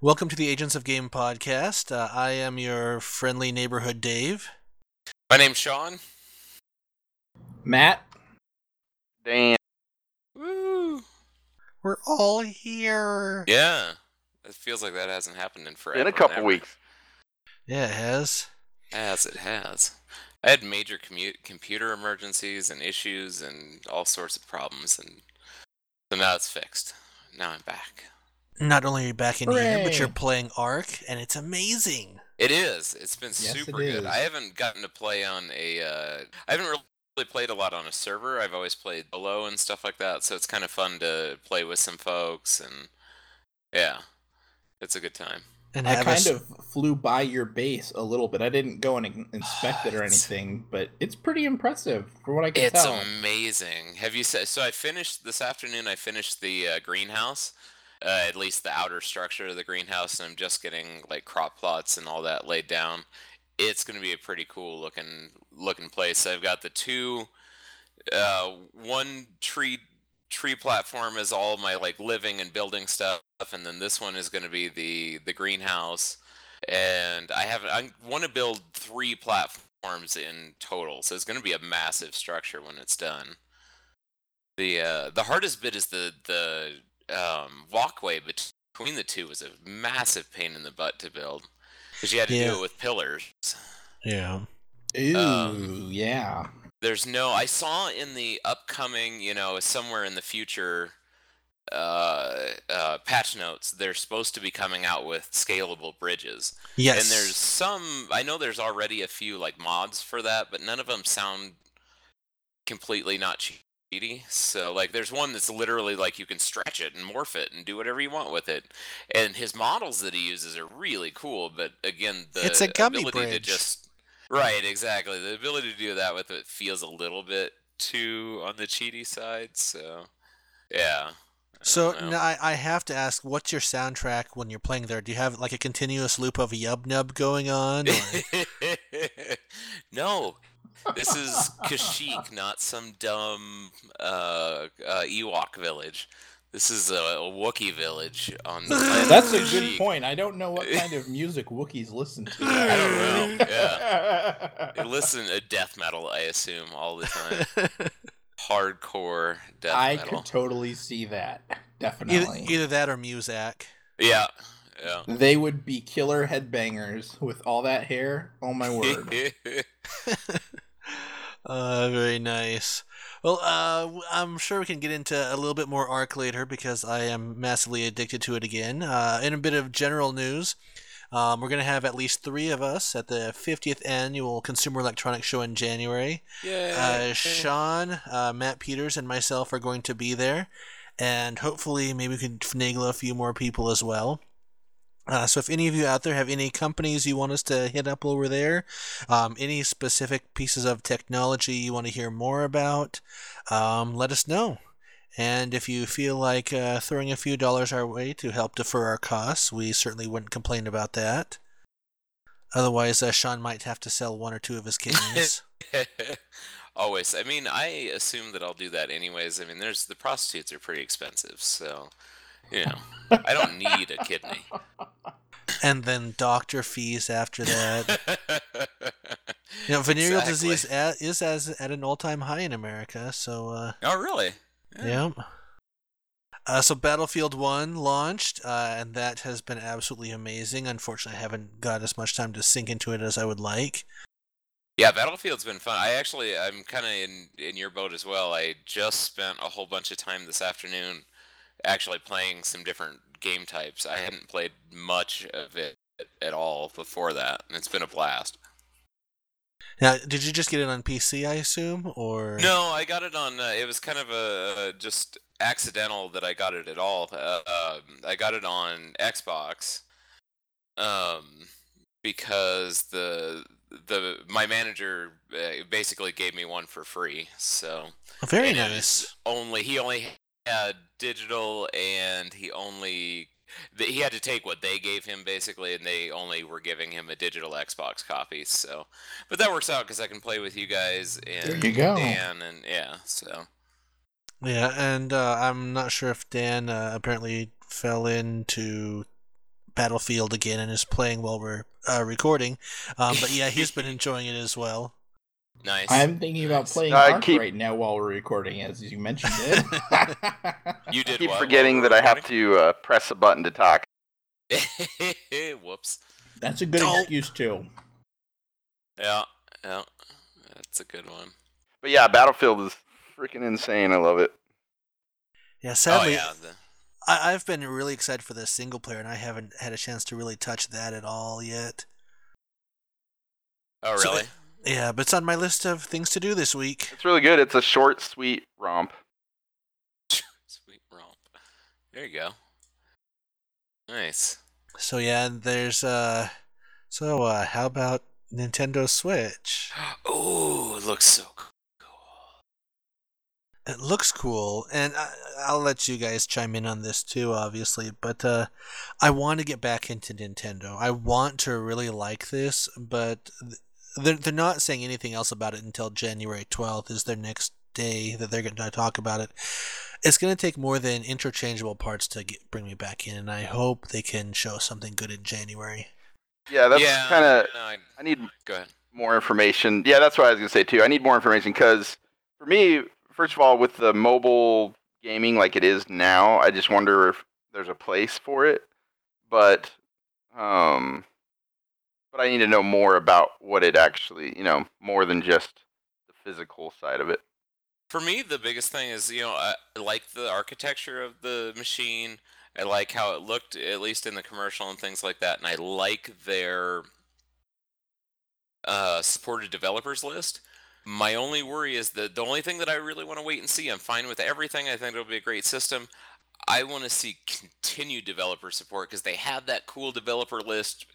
Welcome to the Agents of Game podcast. Uh, I am your friendly neighborhood Dave. My name's Sean. Matt. Dan. Woo! We're all here. Yeah. It feels like that hasn't happened in forever. In a couple ever. weeks. Yeah, it has. As it has. I had major commu- computer emergencies and issues and all sorts of problems, and so now it's fixed. Now I'm back. Not only are you back in here, but you're playing Ark, and it's amazing. It is. It's been Yes, super it good. is. I haven't gotten to play on a. Uh, I haven't really played a lot on a server. I've always played below and stuff like that, so it's kind of fun to play with some folks, and yeah, it's a good time. And I kind us- of flew by your base a little bit. I didn't go and inspect it or anything, but it's pretty impressive for what I can tell. It's amazing. Have you said so? I finished this afternoon. I finished the uh, greenhouse, uh, at least the outer structure of the greenhouse, and I'm just getting like crop plots and all that laid down. It's going to be a pretty cool looking looking place. I've got the two, uh, one tree tree platform is all my like living and building stuff, and then this one is going to be the the greenhouse. And I have I want to build three platforms in total, so it's going to be a massive structure when it's done. The uh, the hardest bit is the the um, walkway between the two was a massive pain in the butt to build because you had to Yeah. do it with pillars. yeah. Ooh, um, yeah. There's no. I saw in the upcoming, you know, somewhere in the future, uh, uh, patch notes. They're supposed to be coming out with scalable bridges, Yes. and there's some. I know there's already a few like mods for that, but none of them sound completely not So like, there's one that's literally like you can stretch it and morph it and do whatever you want with it. And his models that he uses are really cool, but again, the It's a gummy ability to bridge. just right, exactly. The ability to do that with it feels a little bit too on the cheaty side. So yeah. I So now I, I have to ask, what's your soundtrack when you're playing there? Do you have like a continuous loop of Yub Nub going on? no, this is Kashyyyk, not some dumb uh, uh, Ewok village. This is a, a Wookiee village on the planet That's a good point. I don't know what kind of music Wookiees listen to. I don't know, Yeah. They listen to death metal, I assume, all the time. Hardcore death I metal. I could totally see that. either, Definitely. either that or Muzak. Yeah, yeah. They would be killer headbangers with all that hair. Oh my word. Uh, very nice. Well, uh, I'm sure we can get into a little bit more Ark later because I am massively addicted to it again. Uh, in a bit of general news, um, we're going to have at least three of us at the 50th annual Consumer Electronics Show in January. Uh, Sean, uh, Matt Peters, and myself are going to be there, and hopefully, maybe we can finagle a few more people as well. Uh, so, if any of you out there have any companies you want us to hit up over there, um, any specific pieces of technology you want to hear more about, um, let us know. And if you feel like uh, throwing a few dollars our way to help defer our costs, we certainly wouldn't complain about that. Otherwise, uh, Sean might have to sell one or two of his kidneys. Always. I mean, I assume that I'll do that anyways. I mean, there's the prostitutes are pretty expensive, so you know, I don't need a kidney. and then doctor fees after that. You know, venereal Exactly. disease at, is as at an all-time high in America. So, uh, Oh, really? yeah. Uh, so Battlefield One launched, uh, and that has been absolutely amazing. Unfortunately, I haven't got as much time to sink into it as I would like. Yeah, Battlefield's been fun. I actually, I'm kind of in in your boat as well. I just spent a whole bunch of time this afternoon actually playing some different game types. I hadn't played much of it at all before that, and it's been a blast. Now, did you just get it on PC? I assume, or No, I got it on. Uh, it was kind of a, uh just accidental that I got it at all. Uh, um, I got it on Xbox, um, because the the my manager uh, basically gave me one for free. So Very nice. Only he only had digital, and he only he had to take what they gave him basically, and they only were giving him a digital Xbox copy. So, but that works out because I can play with you guys and There you go. Dan, and yeah. So Yeah, and uh, I'm not sure if Dan uh, apparently fell into Battlefield again and is playing while we're uh, recording. Um, but yeah, he's been enjoying it as well. Nice. I'm thinking about playing I Ark keep- right now while we're recording, as you mentioned it. You did. I keep what? forgetting What that I have to uh, press a button to talk. we Whoops. That's a good Don't- excuse too. Yeah, yeah. That's a good one. But yeah, Battlefield is freaking insane. I love it. Yeah, sadly, oh yeah. The, I, I've been really excited for the single player, and I haven't had a chance to really touch that at all yet. oh So- really? Yeah, but it's on my list of things to do this week. It's really good. It's a short, sweet romp. Sweet romp. There you go. Nice. So yeah, and there's uh, so uh, how about Nintendo Switch? Oh, it looks so cool. It looks cool, and I, I'll let you guys chime in on this too, obviously. But uh, I want to get back into Nintendo. I want to really like this, but th- they're they're not saying anything else about it until January twelfth is their next day that they're going to talk about it. It's going to take more than interchangeable parts to get, bring me back in, and I hope they can show something good in January. Yeah, that's yeah, kind of. no, I- I need go ahead. more information. Yeah, that's what I was gonna say too. I need more information because for me, first of all, with the mobile gaming like it is now, I just wonder if there's a place for it. But, um, but I need to know more about what it actually, you know, more than just the physical side of it. For me, the biggest thing is you know I like the architecture of the machine. I like how it looked, at least in the commercial and things like that, and I like their uh, supported developers list. My only worry is that the only thing that I really want to wait and see. I'm fine with everything. I think it'll be a great system. I want to see continued developer support because they have that cool developer list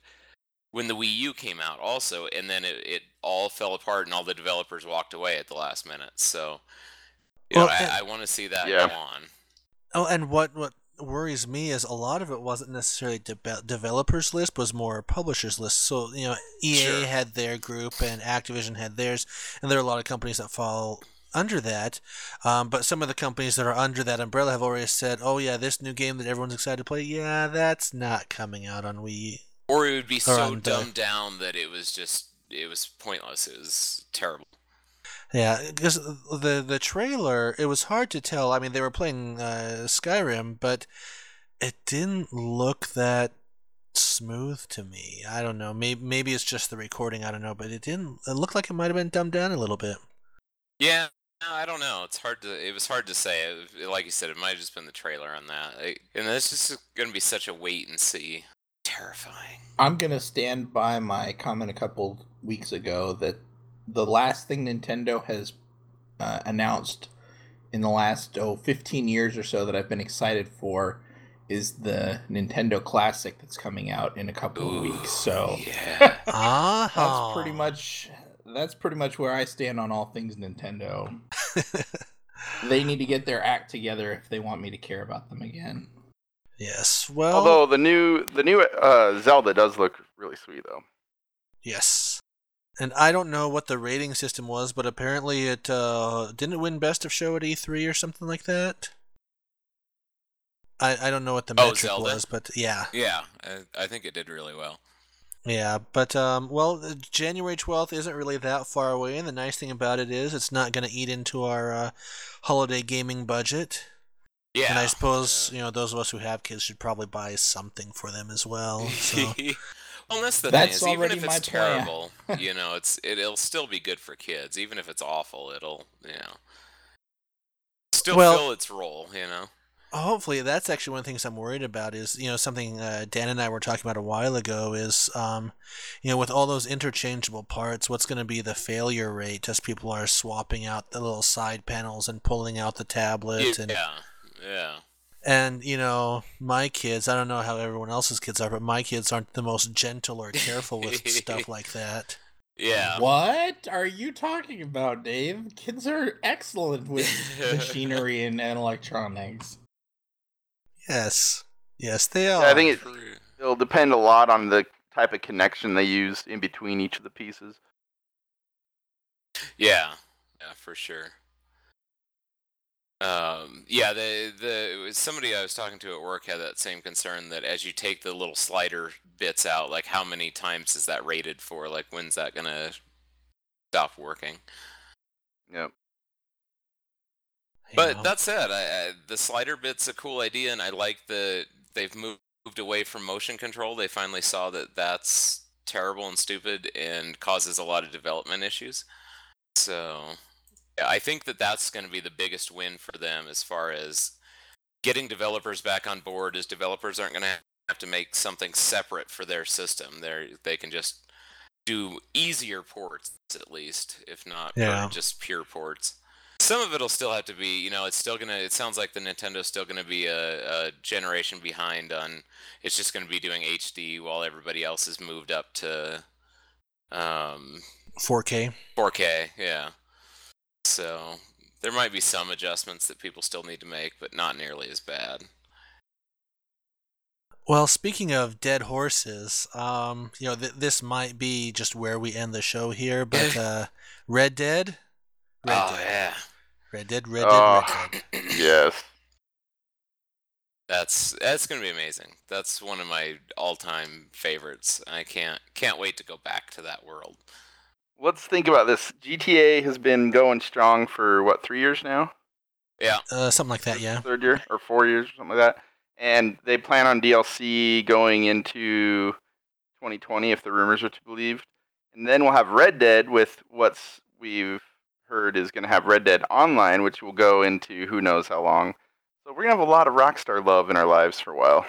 when the Wii U came out, also, and then it, it all fell apart and all the developers walked away at the last minute. So, you Well, know, and- I, I want to see that Yeah. go on. Oh, and what what worries me is a lot of it wasn't necessarily de- developers list, was more publishers list. So you know, EA Sure. had their group and Activision had theirs, and there are a lot of companies that fall under that. Um, but some of the companies that are under that umbrella have already said, "Oh yeah, this new game that everyone's excited to play, yeah, that's not coming out on Wii." Or it would be so the- dumbed down that it was just it was pointless. It was terrible. Yeah, because the the trailer, it was hard to tell. I mean, they were playing uh, Skyrim, but it didn't look that smooth to me. I don't know. Maybe maybe it's just the recording. I don't know, but it didn't. It looked like it might have been dumbed down a little bit. Yeah, no, I don't know. It's hard to. It was hard to say. It- like you said, it might have just been the trailer on that. And it's just going to be such a wait and see. Terrifying. I'm gonna stand by my comment a couple weeks ago that the last thing Nintendo has uh, announced in the last oh 15 years or so that I've been excited for is the Nintendo Classic that's coming out in a couple of weeks. So yeah. Ah, that's pretty much that's pretty much where I stand on all things Nintendo. They need to get their act together if they want me to care about them again. Yes. Well, Although the new the new uh, Zelda does look really sweet though. yes. And I don't know what the rating system was, but apparently it uh, didn't win Best of Show at E3 or something like that. I, I don't know what the Oh, metric Zelda? was, but yeah. Yeah, I, I think it did really well. Yeah, but um, well, uh, January twelfth isn't really that far away, and the nice thing about it is it's not going to eat into our uh, holiday gaming budget. Yeah. and I suppose yeah. you know those of us who have kids should probably buy something for them as well. So well, that's the That's thing is, even if it's plan. terrible, you know, it's it, it'll still be good for kids. Even if it's awful, it'll you know still Well- fill its role. You know. hopefully that's actually one of the things I'm worried about is you know something uh, Dan and I were talking about a while ago is um, you know with all those interchangeable parts, what's going to be the failure rate as people are swapping out the little side panels and pulling out the tablet and Yeah. Yeah. And you know, my kids, I don't know how everyone else's kids are, but my kids aren't the most gentle or careful with stuff like that. Yeah. What are you talking about, Dave? Kids are excellent with machinery and, and electronics. Yes. Yes, they are. Yeah, I think it, it'll depend a lot on the type of connection they use in between each of the pieces. Yeah. Yeah, for sure. Um, yeah, the the somebody I was talking to at work had that same concern that as you take the little slider bits out, like how many times is that rated for? Like when's that gonna stop working? Yep. But know? that said, I, I, the slider bit's a cool idea, and I like the they've moved away from motion control. They finally saw that that's terrible and stupid and causes a lot of development issues. So, yeah, I think that that's going to be the biggest win for them as far as getting developers back on board. Is developers aren't going to have to make something separate for their system. They they can just do easier ports at least, if not Yeah. just pure ports some of it'll still have to be you know it's still gonna it sounds like the nintendo's still gonna be a, a generation behind on it's just gonna be doing hd while everybody else has moved up to um 4K. 4k yeah so there might be some adjustments that people still need to make but not nearly as bad Well, speaking of dead horses, um, you know, th- this might be just where we end the show here, but uh, Red Dead, Red oh Dead, yeah Red Dead, Red Dead, Oh. Red Dead. Yes. that's that's gonna be amazing that's one of my all-time favorites i can't can't wait to go back to that world Let's think about this. GTA has been going strong for what three years now? yeah Uh, something like that, yeah. Third year or four years, or something like that. And they plan on DLC going into 2020, if the rumors are to be believed. And then we'll have Red Dead with what's we've heard is going to have Red Dead Online, which will go into who knows how long. So we're gonna have a lot of Rockstar love in our lives for a while.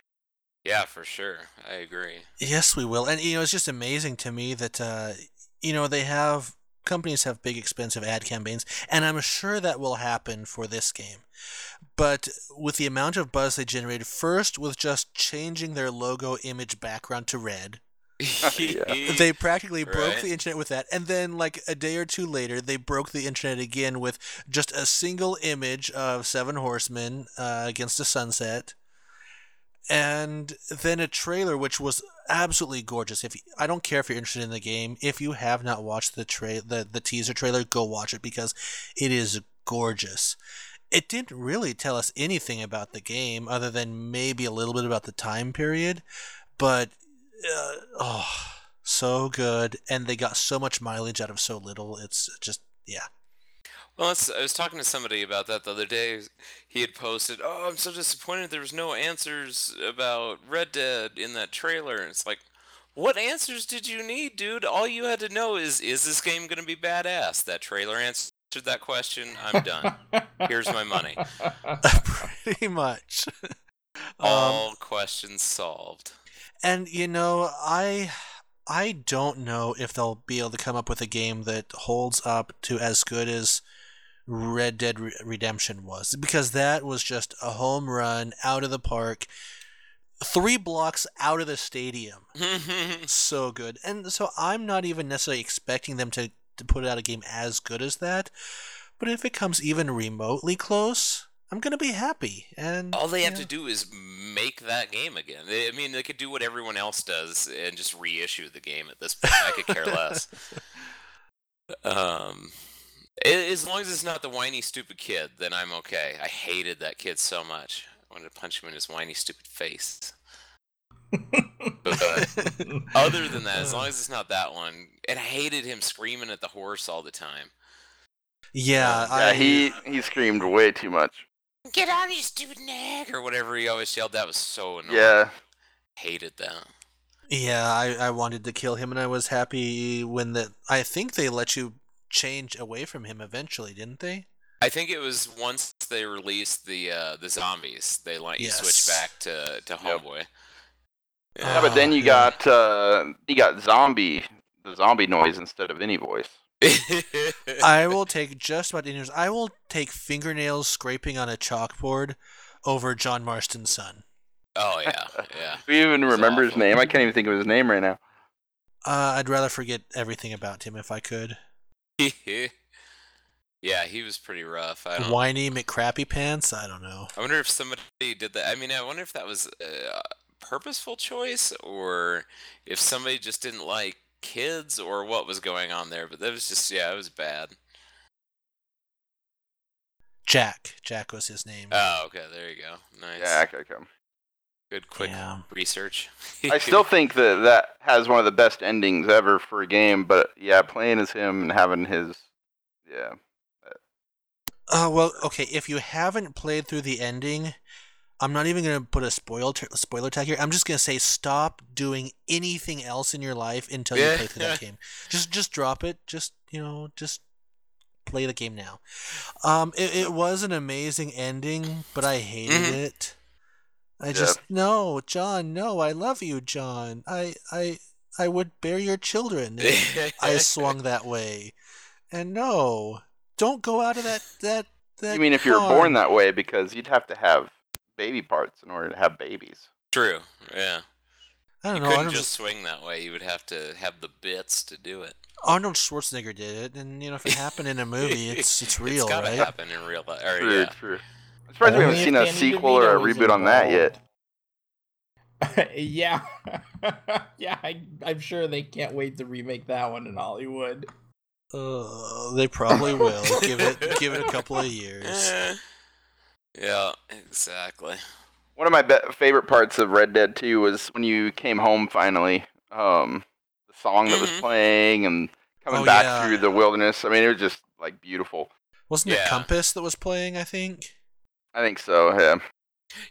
yeah for sure i agree Yes, we will. And you know, it's just amazing to me that uh, you know they have companies have big expensive ad campaigns, and I'm sure that will happen for this game. But with the amount of buzz they generated, first with just changing their logo image background to red, Yeah. they practically broke Right. the internet with that. And then, like a day or two later, they broke the internet again with just a single image of Seven Horsemen uh, against a sunset, and then a trailer which was absolutely gorgeous. If you, I don't care if you're interested in the game, if you have not watched the tra- the the teaser trailer, go watch it because it is gorgeous. It didn't really tell us anything about the game other than maybe a little bit about the time period, but uh, oh, so good, and they got so much mileage out of so little. It's just yeah. Well, I was talking to somebody about that the other day. He had posted, "Oh, I'm so disappointed there was no answers about Red Dead in that trailer." And it's like, what answers did you need, dude? All you had to know is, is this game gonna be badass? That trailer answered that question. I'm done. Here's my money. Pretty much. um, All questions solved. and you know, I I don't know if they'll be able to come up with a game that holds up to as good as Red Dead Redemption was because that was just a home run out of the park, three blocks out of the stadium. so good. And so I'm not even necessarily expecting them to, to put out a game as good as that. But if it comes even remotely close, I'm gonna be happy. And All they have yeah. to do is make that game again. They, I mean, they could do what everyone else does and just reissue the game at this point. I could care less. Um, as long as it's not the whiny, stupid kid, then I'm okay. I hated that kid so much. I wanted to punch him in his whiny, stupid face. But other than that, as long uh. as it's not that one, and I hated him screaming at the horse all the time. yeah, uh, yeah, I, he he screamed way too much. Get out, of you stupid nag, or whatever he always yelled. That was so annoying. Yeah, hated that. yeah, I, I wanted to kill him, and I was happy when the. I think they let you change away from him eventually, didn't they? I think it was once they released the uh, the zombies, they let you switch back to to Yep. Homeboy. yeah, but then Ah, you yeah. got uh, you got zombie the zombie noise instead of any voice. I will take just about any. I will take fingernails scraping on a chalkboard over John Marston's son. oh yeah, yeah. Do you even It's remember his name? I can't even think of his name right now. Uh, I'd rather forget everything about him if I could. yeah, he was pretty rough. I don't. Whiny McCrappy Pants? I don't know. I wonder if somebody did that. I mean, I wonder if that was a purposeful choice or if somebody just didn't like kids or what was going on there. But that was just yeah, it was bad. Jack. Jack was his name. Oh, okay. There you go. Nice. Yeah, okay, okay. Good quick Yeah. research. I still think that that has one of the best endings ever for a game. But yeah, playing as him and having his, yeah, Uh, well, okay. If you haven't played through the ending, I'm not even gonna put a spoil t- spoiler tag here. I'm just gonna say stop doing anything else in your life until you play through that game. Just just drop it. Just you know, just play the game now. Um, it, it was an amazing ending, but I hated Mhm. it. I just no, John. No, I love you, John. I I I would bear your children. if I swung that way, and no, don't go out of that that that. you mean if you were born that way because you'd have to have baby parts in order to have babies. True. Yeah. I don't You know. I couldn't don't just swing that way. You would have to have the bits to do it. Arnold Schwarzenegger did it, and you know if it happened in a movie, it's it's real, it's gotta right? happen in real life. Or, True, yeah. true. I'm surprised we haven't if seen a Danny sequel or a DeVito is reboot on that yet. yeah, yeah. I, I'm sure they can't wait to remake that one in Hollywood. Uh, they probably will. give it give it a couple of years. Eh. Yeah, exactly. One of my be- favorite parts of Red Dead 2 was when you came home finally. Um, the song that was Mhm. playing and coming Oh, back yeah. through the wilderness. I mean, it was just like beautiful. Wasn't it Yeah. Compass that was playing? I think. I think so. Yeah.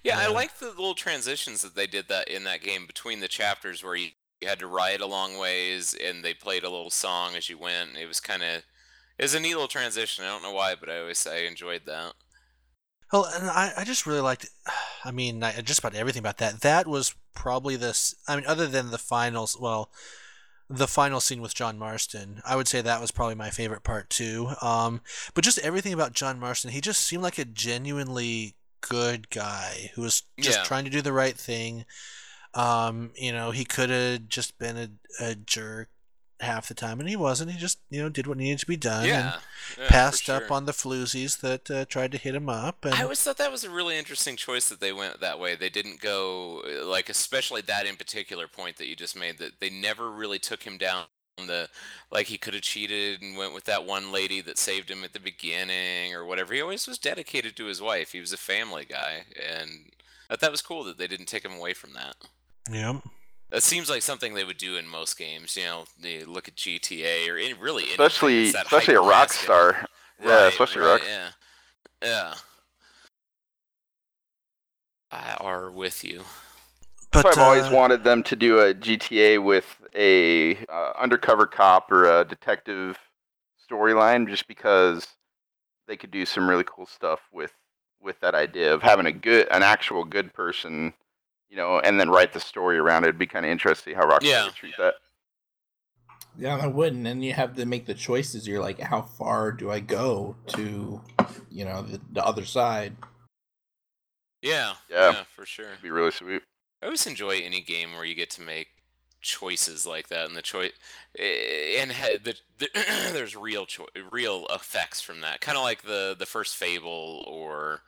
Yeah, I like the little transitions that they did that in that game between the chapters where you, you had to ride a long ways and they played a little song as you went. It was kind of it was a neat little transition. I don't know why, but I always I enjoyed that. Well, and I, I just really liked. I mean, I, just about everything about that. That was probably this. I mean, other than the finals, well, the final scene with John Marston, I would say that was probably my favorite part too. Um, but just everything about John Marston, he just seemed like a genuinely good guy who was just Yeah. trying to do the right thing. Um, you know, he could have just been a, a jerk half the time, and he wasn't. He just you know did what needed to be done. and Yeah, yeah, passed up on the floozies that uh, tried to hit him up. And I always thought that was a really interesting choice that they went that way. They didn't go like, especially that in particular point that you just made. That they never really took him down the like he could have cheated and went with that one lady that saved him at the beginning or whatever. He always was dedicated to his wife. He was a family guy, and I thought that was cool that they didn't take him away from that. yeah. That seems like something they would do in most games. You know, they look at GTA or any, really anything Especially, that's especially a rock hyper-masculine. star. Yeah, Right, especially right, rock. Yeah. Yeah. I are with you. But I've always uh, wanted them to do a GTA with a uh, undercover cop or a detective storyline, just because they could do some really cool stuff with with that idea of having a good, an actual good person, you know, and then write the story around it. It'd be kind of interesting how Rockstar Yeah. would treat that. Yeah, I wouldn't. And you have to make the choices. You're like, how far do I go to, you know, the, the other side? Yeah. Yeah. Yeah, for sure. It'd be really sweet. I always enjoy any game where you get to make choices like that, and the choice eh, and ha- the, the there's real cho- real effects from that. Kind of like the the first Fable or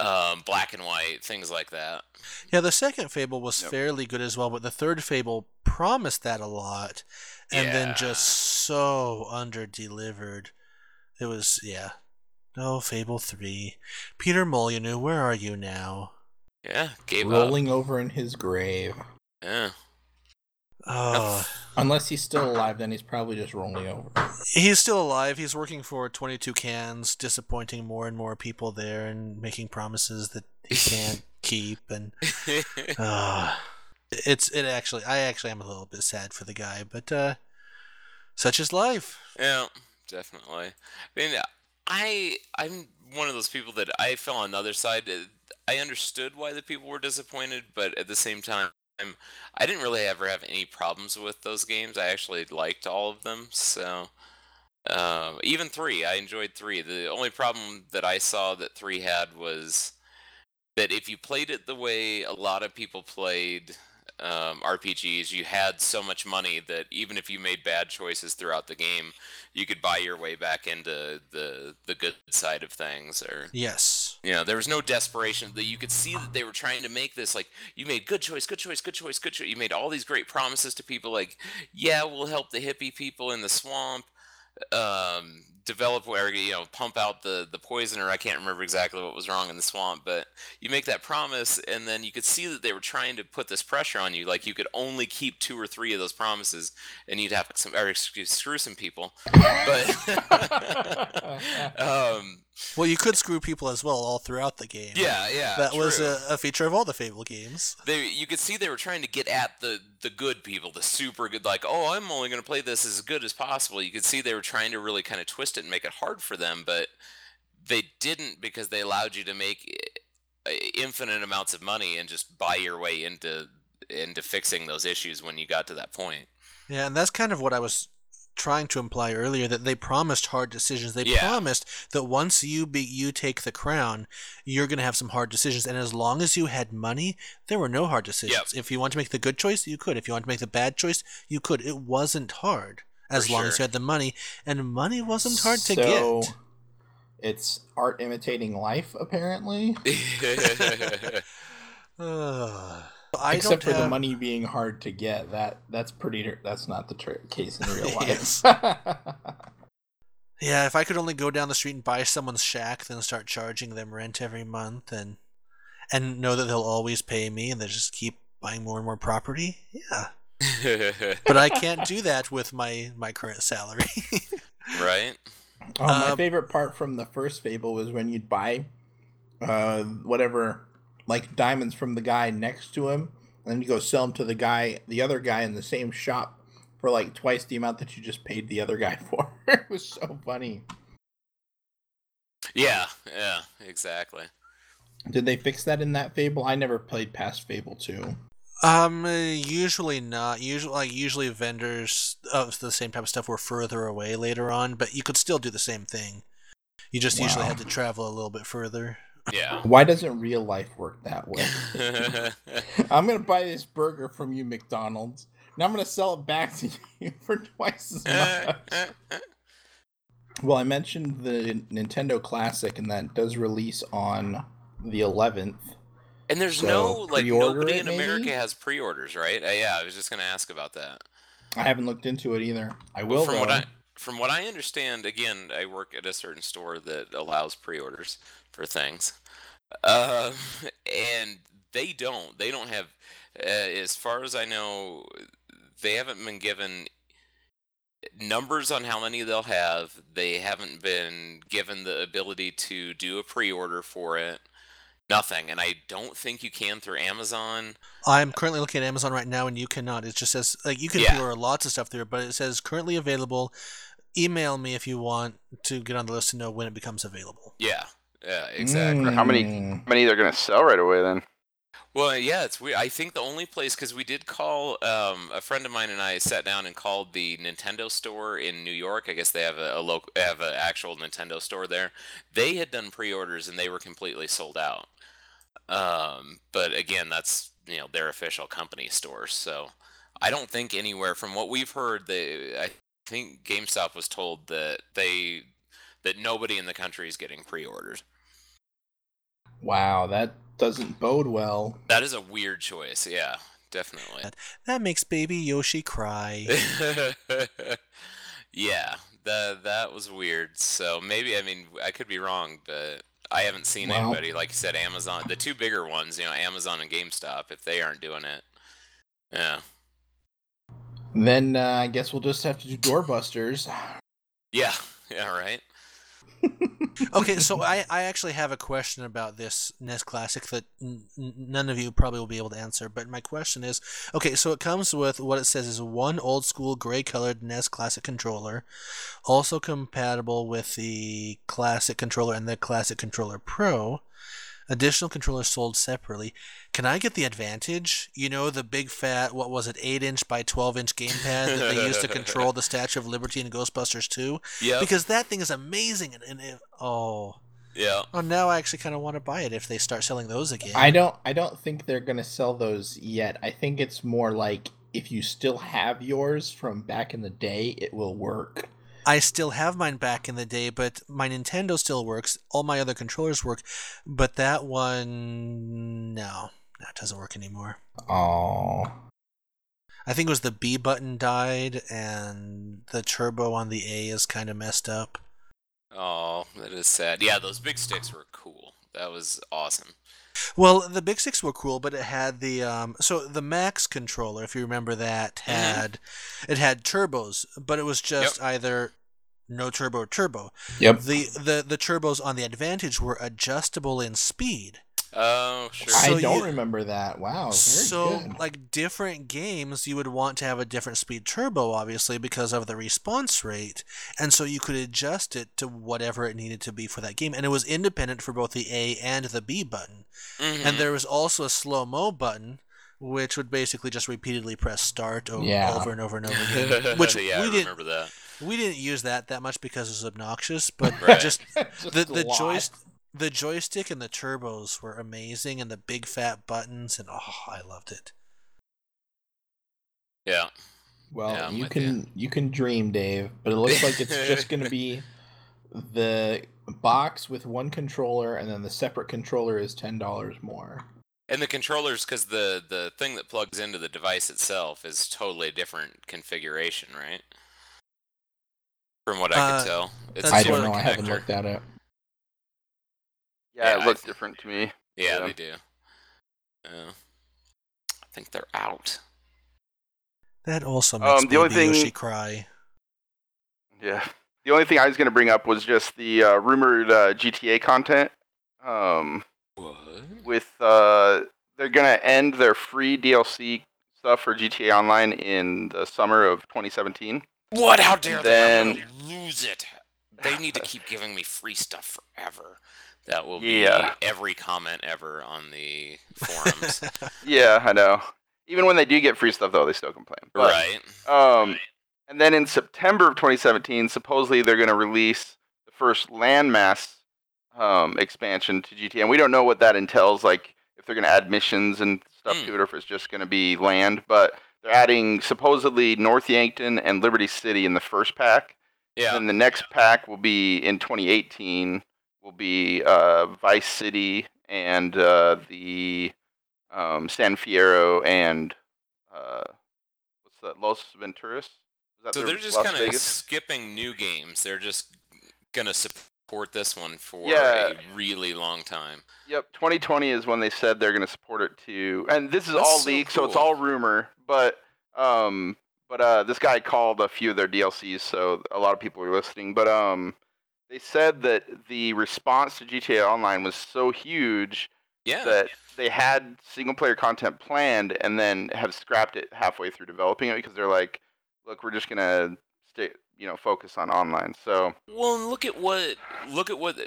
um, Black and White, things like that. yeah, the second Fable was Yep. fairly good as well, but the third Fable promised that a lot, and then just so under delivered. It was yeah. No, Fable three. Peter Molyneux, where are you now? Yeah, gave up. Rolling over in his grave. Yeah. Oh, Unless he's still alive, then he's probably just rolling over. he's still alive. He's working for Twenty Two Cans, disappointing more and more people there, and making promises that he can't keep. And Uh, it's it actually I actually am a little bit sad for the guy, but uh such is life. Yeah, definitely. I mean, I I'm one of those people that I fell on the other side. Uh, I understood why the people were disappointed, but at the same time, I didn't really ever have any problems with those games. I actually liked all of them. So uh, even three, I enjoyed three. The only problem that I saw that three had was that if you played it the way a lot of people played um, RPGs, you had so much money that even if you made bad choices throughout the game, you could buy your way back into the the good side of things. Or Yes. You know, there was no desperation. That you could see that they were trying to make this like you made good choice, good choice, good choice, good choice. You made all these great promises to people, like yeah, we'll help the hippie people in the swamp. Um, develop where you know pump out the the poison or I can't remember exactly what was wrong in the swamp but you make that promise and then you could see that they were trying to put this pressure on you like you could only keep two or three of those promises and you'd have some or excuse screw some people but um Well, you could screw people as well all throughout the game. yeah yeah that was a, a feature of all the Fable games. they you could see they were trying to get at the the good people, the super good like, "Oh, I'm only going to play this as good as possible." You could see they were trying to really kind of twist and make it hard for them, but they didn't because they allowed you to make uh, infinite amounts of money and just buy your way into into fixing those issues when you got to that point. Yeah, and that's kind of what I was trying to imply earlier that they promised hard decisions. They Yeah. promised that once you be you take the crown, you're going to have some hard decisions and as long as you had money, there were no hard decisions. If you want to make the good choice, you could. If you want to make the bad choice, you could. It wasn't hard as For long as you had the money and money wasn't hard to so, get. It's art imitating life, apparently. Ugh. I Except for don't the have- money being hard to get. That that's pretty. That's not the tr- case in real life. Yeah, if I could only go down the street and buy someone's shack, then start charging them rent every month, and and know that they'll always pay me, and they just keep buying more and more property. Yeah, but I can't do that with my my current salary. right? Oh, my Uh, favorite part from the first Fable was when you'd buy, uh, whatever, like diamonds from the guy next to him, and then you go sell them to the guy, the other guy in the same shop, for like twice the amount that you just paid the other guy for. it was so funny. Yeah, yeah, exactly. Did they fix that in that Fable? I never played past Fable two. Um, usually not. Usually, like usually vendors of the same type of stuff were further away later on, but you could still do the same thing. You just usually had to travel a little bit further. Yeah. Why doesn't real life work that way? I'm gonna buy this burger from you, McDonald's. Now I'm gonna sell it back to you for twice as much. Well, I mentioned the Nintendo Classic, and that does release on the 11th. And there's So, no like nobody it, in maybe? America has pre-orders, right? Uh, yeah, I was just gonna ask about that. I haven't looked into it either. I will. from what. I from what I understand, again, I work at a certain store that allows pre-orders for things, uh, and they don't. They don't have, uh, as far as I know, they haven't been given numbers on how many they'll have. They haven't been given the ability to do a pre-order for it. Nothing, and I don't think you can through Amazon. I'm currently looking at Amazon right now, and you cannot. It just says like you can Yeah. pre-order lots of stuff there, but it says currently available. Email me if you want to get on the list to know when it becomes available. Yeah, yeah, exactly. How many- Mm. How many they're gonna sell right away then? Well, yeah, it's weird. I think the only place because we did call um, a friend of mine and I sat down and called the Nintendo store in New York. I guess they have a, a local, have an actual Nintendo store there. They had done pre-orders and they were completely sold out. Um, but again, that's you know their official company stores, so I don't think anywhere from what we've heard, they I think GameStop was told that they that nobody in the country is getting pre-orders. Wow, that doesn't bode well. That is a weird choice. Yeah, definitely. That makes Baby Yoshi cry. yeah, that that was weird. So maybe I mean I could be wrong, but I haven't seen Well- anybody like you said Amazon, the two bigger ones, you know, Amazon and GameStop, if they aren't doing it. Yeah, Then uh, I guess we'll just have to do doorbusters. yeah, yeah, right. okay, so I, I actually have a question about this NES Classic that n- none of you probably will be able to answer. But my question is, okay, so it comes with what it says is one old school gray colored NES Classic controller, also compatible with the Classic controller and the Classic Controller Pro. Additional controllers sold separately. Can I get the advantage? You know, the big fat, what was it, 8 inch by 12 inch gamepad that they used to control the Statue of Liberty in Ghostbusters 2? Yeah, because that thing is amazing and, and it, oh yeah. oh now i actually kind of want to buy it if they start selling those again I don't. I don't think they're gonna sell those yet. I think it's more like if you still have yours from back in the day, it will work. I still have mine back in the day but my nintendo still works all my other controllers work but that one no that doesn't work anymore Oh, i think it was the b button died and the turbo on the a is kind of messed up Oh, that is sad. Yeah, those big sticks were cool. That was awesome. Well, the Big sticks were cool, but it had the um, so the Max controller, if you remember that, Mm-hmm. had it had turbos, but it was just either no turbo turbo. Yep. The the the turbos on the Advantage were adjustable in speed. Oh, sure. So I don't you- remember that. Wow. Very so good. like different games you would want to have a different speed turbo obviously because of the response rate and so you could adjust it to whatever it needed to be for that game and it was independent for both the A and the B button Mhm. and there was also a slow mo button which would basically just repeatedly press start over, Yeah. over and over and over again which yeah, I we didn't remember that. We didn't use that that much because it was obnoxious but Right. just Just the the lot. joystick the joystick and the turbos were amazing and the big fat buttons and oh I loved it Yeah. Well, Yeah, you can you. can dream, Dave, but it looks like it's just going to be the box with one controller, and then the separate controller is ten dollars more. And the controllers, because the the thing that plugs into the device itself is totally different configuration, right? From what I Uh, could tell, it's I don't what- know. I haven't connector. looked at it. Yeah, Yeah, it looks different to me. Yeah, Yeah. they do. Yeah. I think they're out. That also makes Um, the only Baby Yoshi thing- cry. Yeah. The only thing I was going to bring up was just the uh, rumored uh, GTA content. Um, What? with uh, they're going to end their free DLC stuff for GTA Online in the summer of 2017. What? How dare they? Then- gonna lose it. They need to keep giving me free stuff forever. That will be Yeah. every comment ever on the forums. Yeah, I know. Even when they do get free stuff, though, they still complain. But, right. Um, and then in September of 2017, supposedly they're going to release the first landmass um, expansion to GTA, and we don't know what that entails. Like if they're going to add missions and stuff Hmm. to it, or if it's just going to be land. But they're adding supposedly North Yankton and Liberty City in the first pack. Yeah. Then the next pack will be in 2018. Will be uh, Vice City and uh, the um, San Fierro and uh, what's that? Los Venturas. Is that So they're just kind of skipping new games. They're just gonna support this one for Yeah. a really long time. Yep, 2020 is when they said they're going to support it too. and this is That's all so leaked, so it's all rumor. But um, but uh, this guy called a few of their DLCs, so a lot of people are listening. But um, they said that the response to GTA Online was so huge Yeah. that they had single player content planned and then have scrapped it halfway through developing it because they're like, look, we're just gonna stay, you know, focus on online. So Well, look at what look at what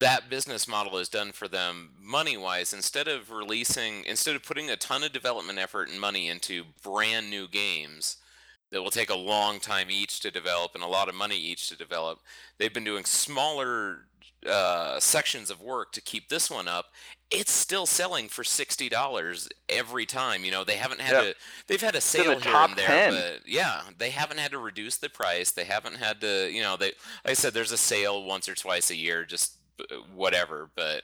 that business model has done for them money wise. Instead of releasing, instead of putting a ton of development effort and money into brand new games that will take a long time each to develop and a lot of money each to develop, they've been doing smaller uh, sections of work to keep this one up. It's still selling for sixty dollars every time. You know they haven't had Yeah. to. They've had a sale here and there, 10. but yeah, they haven't had to reduce the price. They haven't had to. You know, they. Like I said, there's a sale once or twice a year, just uh, whatever, but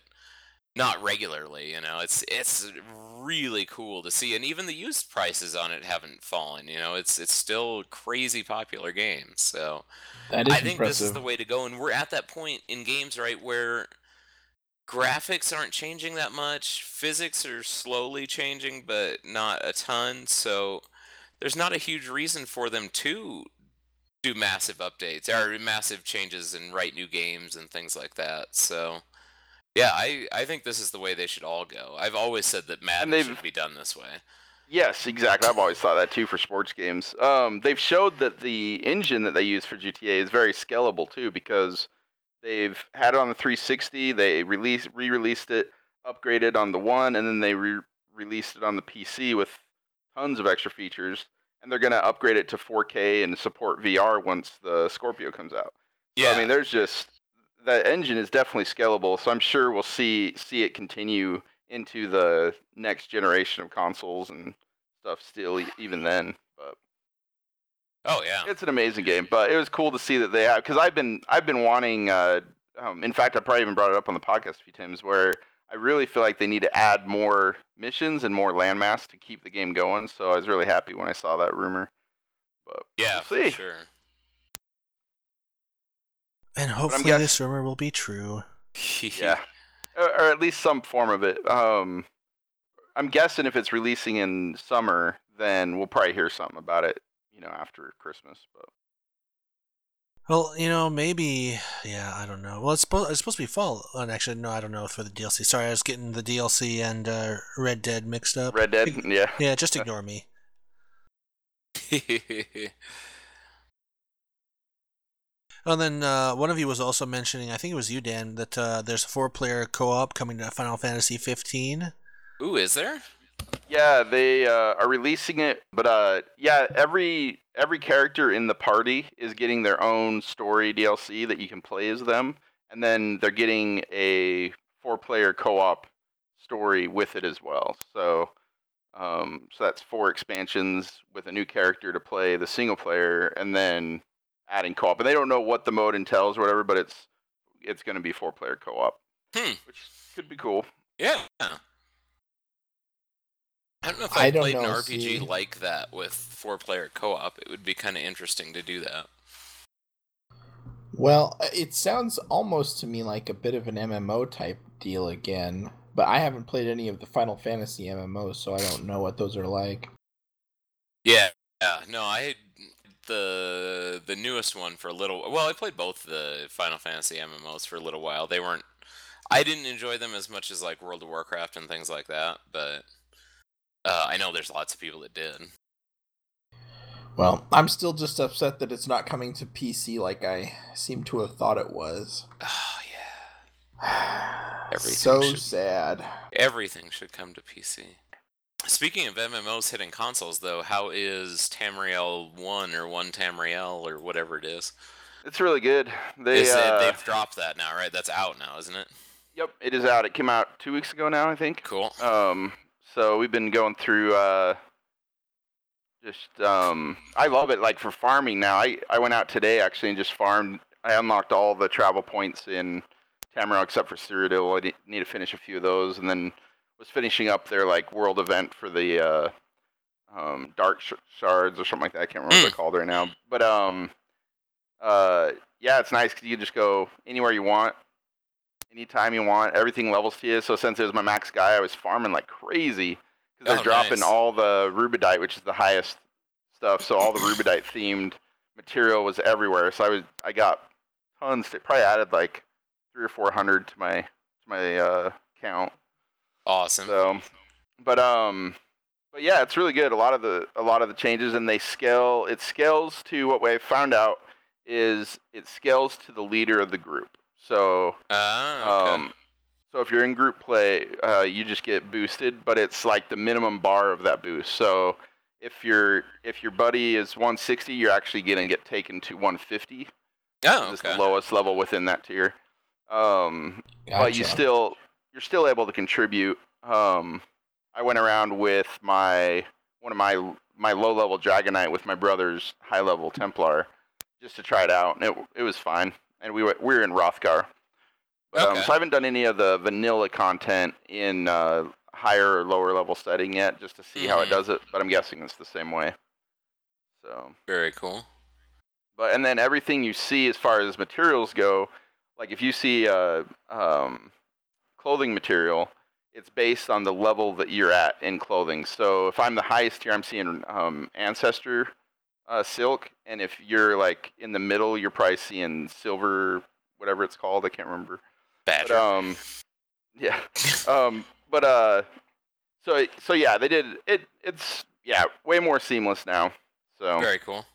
not regularly. You know, it's it's really cool to see, and even the used prices on it haven't fallen. You know, it's it's still a crazy popular game. So I think impressive. this is the way to go, and we're at that point in games, right, where graphics aren't changing that much, physics are slowly changing, but not a ton. So there's not a huge reason for them to do massive updates or massive changes and write new games and things like that. So yeah, I I think this is the way they should all go. I've always said that Madden should be done this way. Yes, exactly. I've always thought that too for sports games. Um, they've showed that the engine that they use for GTA is very scalable too because they've had it on the 360. They released, re-released it, upgraded on the one, and then they re- released it on the PC with tons of extra features. And they're gonna upgrade it to 4K and support VR once the Scorpio comes out. So, Yeah, I mean, there's just that engine is definitely scalable. So I'm sure we'll see see it continue into the next generation of consoles and stuff still even then. But oh yeah, it's an amazing game. But it was cool to see that they have because I've been I've been wanting. Uh, um, in fact, I probably even brought it up on the podcast a few times where I really feel like they need to add more missions and more landmass to keep the game going. So I was really happy when I saw that rumor. But yeah, we'll see. for sure. And hopefully guess- this rumor will be true. Yeah, or, or at least some form of it. Um, I'm guessing if it's releasing in summer, then we'll probably hear something about it. You know, after Christmas. But Well, you know, maybe. Yeah, I don't know. Well, it's supposed it's supposed to be fall. And actually, no, I don't know for the DLC. Sorry, I was getting the DLC and uh, Red Dead mixed up. Red Dead, yeah. Yeah, just ignore me. And then uh, one of you was also mentioning, I think it was you, Dan, that uh, there's a four-player co-op coming to Final Fantasy 15. Ooh, is there? Yeah, they uh, are releasing it, but uh, yeah, every every character in the party is getting their own story DLC that you can play as them, and then they're getting a four-player co-op story with it as well. So, um, so that's four expansions with a new character to play the single player, and then adding co-op. And they don't know what the mode entails or whatever, but it's it's going to be four-player co-op, Hmm. which could be cool. Yeah. I don't know if I I don't played an know, RPG see. like that with four-player co-op. It would be kind of interesting to do that. Well, uh, it sounds almost to me like a bit of an MMO type deal again, but I haven't played any of the Final Fantasy MMOs, so I don't know what those are like. Yeah. Yeah. No, I had the the newest one for a little. Well, I played both the Final Fantasy MMOs for a little while. They weren't. I didn't enjoy them as much as like World of Warcraft and things like that, but uh, I know there's lots of people that did. Well, I'm still just upset that it's not coming to PC like I seem to have thought it was. Oh yeah. Everything so should- sad. Everything should come to PC. Speaking of MMOs hitting consoles, though, how is Tamriel One or One Tamriel or whatever it is? It's really good. They is uh, it, they've dropped that now, right? That's out now, isn't it? Yep, it is out. It came out two weeks ago now, I think. Cool. Um, so we've been going through. Uh, just um, I love it. Like for farming now, I I went out today actually and just farmed. I unlocked all the travel points in Tamriel except for Cyrodiil. I need to finish a few of those, and then was finishing up their like world event for the uh, um, Dark Shards or something like that. I can't remember what they're called right now, but um, uh, yeah, it's nice because you can just go anywhere you want anytime you want. Everything levels to you. So since it was my max guy, I was farming like crazy because they're Oh, dropping nice. all the rubedite, which is the highest stuff. So all the rubedite themed material was everywhere. So I was I got tons. They probably added like three or four hundred to my to my uh, count. Awesome. So, but um, but yeah, it's really good. A lot of the a lot of the changes, and they scale. It scales to what we found out is it scales to the leader of the group. So Ah, okay. um, so if you're in group play, uh, you just get boosted, but it's like the minimum bar of that boost. So if your if your buddy is 160, you're actually gonna get taken to 150. oh, It's okay. the lowest level within that tier. Um, but you still you're still able to contribute. Um, I went around with my one of my my low level Dragonknight with my brother's high level Templar just to try it out, and it it was fine. And we were we were in Wrothgar. But, um, Okay. so I haven't done any of the vanilla content in uh, higher or lower level setting yet, just to see how it Mhm. does it. But I'm guessing it's the same way. So Very cool. but and then everything you see as far as materials go, like if you see uh, um, clothing material, it's based on the level that you're at in clothing. So if I'm the highest tier, I'm seeing um, ancestor uh, silk, and if you're like in the middle, you're probably seeing silver, whatever it's called. I can't remember. But Badger. um, yeah. Um, but uh, so so yeah, they did it. It's yeah, way more seamless now. So Very cool.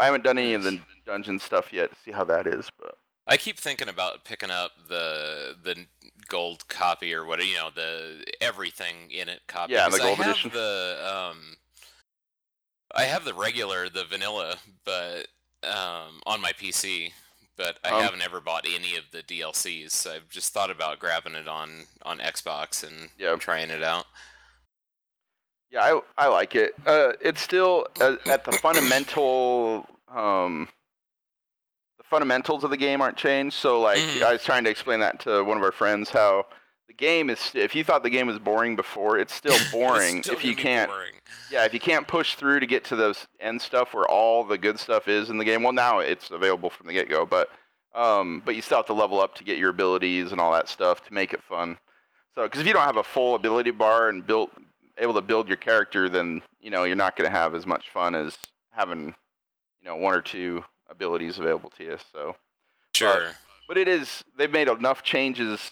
I haven't done any of the dungeon stuff yet to see how that is, but I keep thinking about picking up the the gold copy or what you know the everything in it copy. Yeah, the gold I have edition. The um, I have the regular, the vanilla, but um, on my PC, but I Um, haven't ever bought any of the DLCs. So I've just thought about grabbing it on on Xbox and Yeah. trying it out. yeah, I I like it. Uh, it's still uh, at the fundamental um, fundamentals of the game aren't changed. So like Mhm. I was trying to explain that to one of our friends how the game is if you thought the game was boring before, it's still boring It's still if you can't boring. Yeah, if you can't push through to get to those end stuff where all the good stuff is in the game, well, now it's available from the get go. But Um, but you still have to level up to get your abilities and all that stuff to make it fun. So, because if you don't have a full ability bar and build able to build your character, then you know you're not going to have as much fun as having you know one or two abilities available to you. So, Sure. but it is they've made enough changes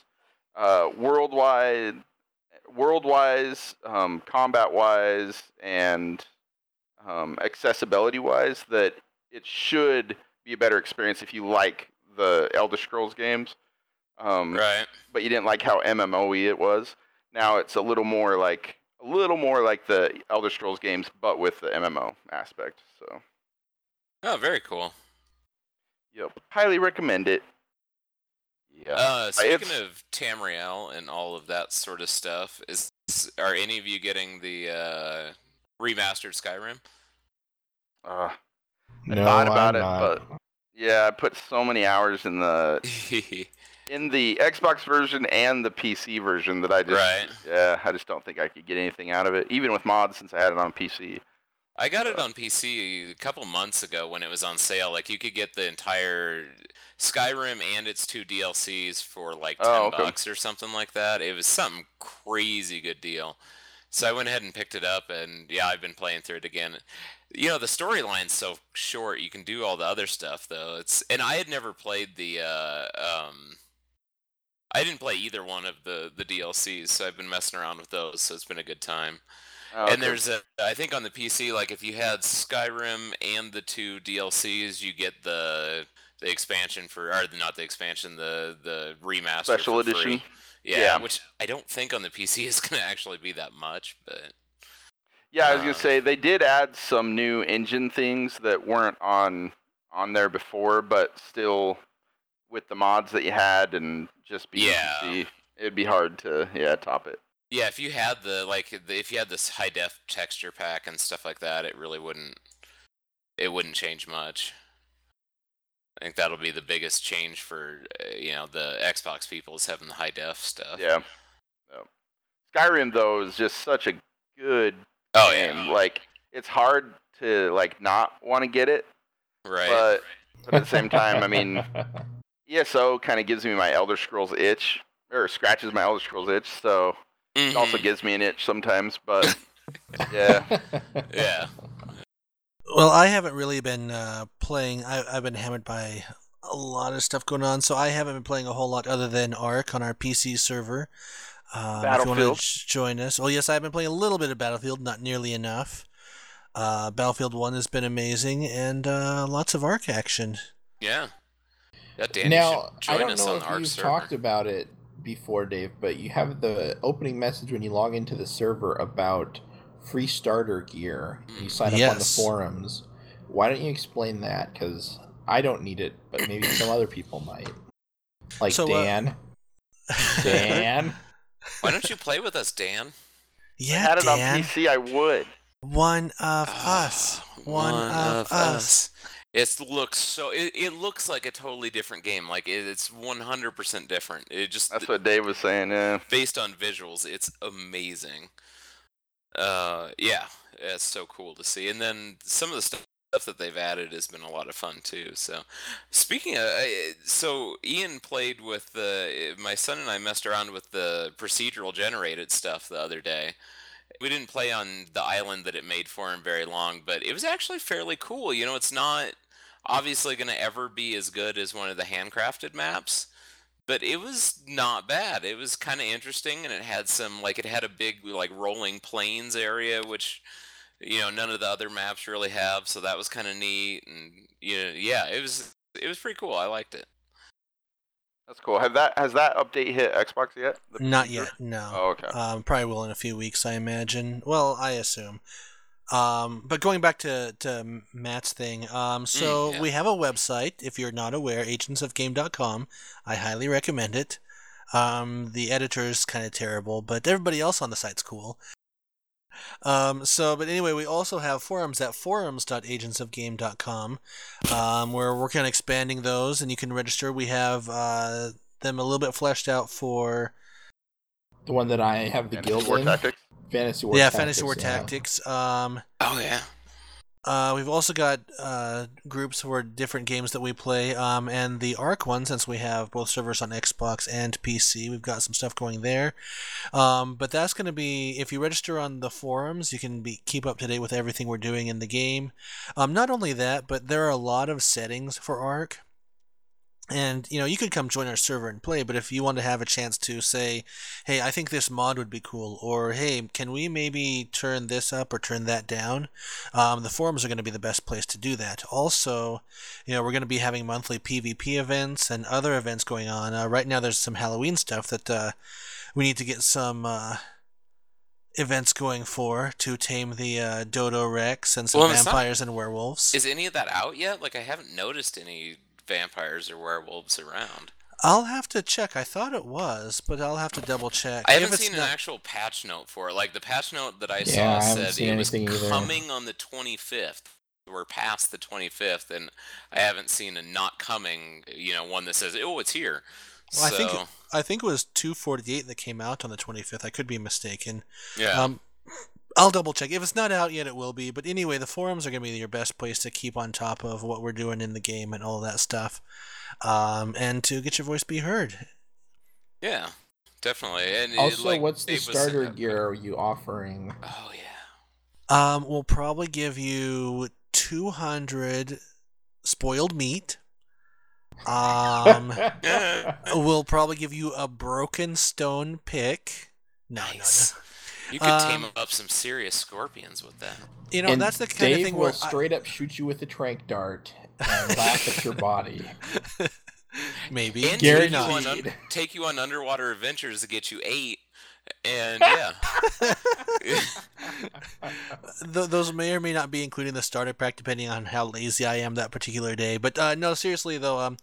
uh, worldwide, world-wise, um, combat-wise, and um, accessibility-wise that it should be a better experience if you like the Elder Scrolls games. Um, Right. but you didn't like how MMOE it was. Now it's a little more like a little more like the Elder Scrolls games, but with the MMO aspect. So, Oh, very cool. Yep, highly recommend it. Yeah. Uh, speaking it's- of Tamriel and all of that sort of stuff, is are any of you getting the uh, remastered Skyrim? Uh, No, thought about I'm it, not. but- yeah, I put so many hours in the in the Xbox version and the PC version that I just right. yeah, I just don't think I could get anything out of it, even with mods since I had it on PC. I got it on PC a couple months ago when it was on sale. Like you could get the entire Skyrim and its two DLCs for like ten Oh, okay. bucks or something like that. It was some crazy good deal. So I went ahead and picked it up, and yeah, I've been playing through it again. You know, the storyline's so short. You can do all the other stuff though. It's and I had never played the. Uh, um, I didn't play either one of the the DLCs, so I've been messing around with those. So it's been a good time. Oh, okay. And there's a, I think on the PC, like if you had Skyrim and the two DLCs, you get the the expansion for, or not the expansion, the the remaster special edition. Yeah, Yeah. which I don't think on the PC is gonna actually be that much, but Yeah, I was gonna Uh, say they did add some new engine things that weren't on on there before, but still with the mods that you had and just be Yeah. PC, it'd be hard to yeah top it. Yeah, if you had the like, if you had this high def texture pack and stuff like that, it really wouldn't, it wouldn't change much. I think that'll be the biggest change for uh, you know the Xbox people is having the high def stuff. Yeah. Yep. Skyrim though is just such a good Oh game. yeah. Like it's hard to like not want to get it, Right. but but at the same time, I mean, ESO kind of gives me my Elder Scrolls itch or scratches my Elder Scrolls itch, so it also Mhm. gives me an itch sometimes. But yeah, Yeah. Well, I haven't really been uh, playing. I, I've been hammered by a lot of stuff going on, so I haven't been playing a whole lot other than Ark on our PC server. Um, if you Battlefield. want to join us, well, yes, I've been playing a little bit of Battlefield, not nearly enough. Uh, Battlefield One has been amazing, and uh, lots of Ark action. Yeah. Yeah, Dan, now, you should I join don't us know if you've server. talked about it before, Dave, but you have the opening message when you log into the server about free starter gear. You sign up on the forums. Why don't you explain that? Because I don't need it, but maybe some other people might. Like So, uh, Dan. Dan. Why don't you play with us, Dan? yeah, I had it on Dan. PC, I would. One of us. One, of, us. It looks so. It, it looks like a totally different game. Like it, it's 100% different. It just That's what Dave was saying. Yeah. based on visuals, it's amazing. Uh, yeah, it's so cool to see. And then some of the stuff that they've added has been a lot of fun too. So, speaking of, so Ian played with the my son and I messed around with the procedural generated stuff the other day. We didn't play on the island that it made for him very long, but it was actually fairly cool. You know, it's not obviously going to ever be as good as one of the handcrafted maps but it was not bad. It was kind of interesting, and it had some like it had a big like rolling plains area, which you know none of the other maps really have. So that was kind of neat, and you know, yeah, it was it was pretty cool. I liked it. That's cool. Have that has that update hit Xbox yet? The Not yet, no. Oh, okay. Um, probably will in a few weeks, I imagine. Well, I assume. Um, but going back to, to Matt's thing, um, so yeah. we have a website. If you're not aware, agentsofgame.com. I highly recommend it. Um, the editor is kind of terrible, but everybody else on the site's cool. Um, so, but anyway, we also have forums at forums.agentsofgame.com. Um, we're working on expanding those, and you can register. We have uh, them a little bit fleshed out for The one that I have the Fantasy guild War in. Tactics. Fantasy War yeah, Tactics. Fantasy War yeah. Tactics. Um, Oh yeah, Uh, we've also got uh, groups for different games that we play, um, and the Ark one, since we have both servers on Xbox and PC, we've got some stuff going there. Um, but that's going to be if you register on the forums, you can be keep up to date with everything we're doing in the game. Um, not only that, but there are a lot of settings for Ark and you know you could come join our server and play but if you want to have a chance to say hey i think this mod would be cool or hey can we maybe turn this up or turn that down? Um, the forums are going to be the best place to do that. Also you know we're going to be having monthly pvp events and other events going on. Uh, right now there's some halloween stuff that uh, we need to get some uh, events going for to tame the uh, dodo rex and some Well, it's not- vampires and werewolves. Is any of that out yet? Like I haven't noticed any vampires or werewolves around. I'll have to check. I thought it was, but I'll have to double check. I haven't seen not- an actual patch note for it. Like the patch note that I Yeah, saw I said seen it was anything either. coming on the 25th. We're past the 25th, and I haven't seen a not coming. You know, one that says, "Oh, it's here." Well, I so, think I think it was 248 that came out on the 25th. I could be mistaken. yeah. Um, I'll double check. If it's not out yet, it will be. But anyway, the forums are going to be your best place to keep on top of what we're doing in the game and all that stuff, um, and to get your voice be heard. yeah, definitely. And it, Also, like, what's the Dave was starter saying- gear are you offering? Oh yeah. Um, we'll probably give you 200 spoiled meat. Um, we'll probably give you a broken stone pick. No, no, no. Nice. You could tame Um, up some serious scorpions with that. You know, and that's the kind Dave of thing will where straight up shoot you with a trank dart and laugh at your body. Maybe, And maybe take you, on un- take you on underwater adventures to get you eight. And yeah. Th- those may or may not be including the starter pack, depending on how lazy I am that particular day. But uh, no, seriously though, um,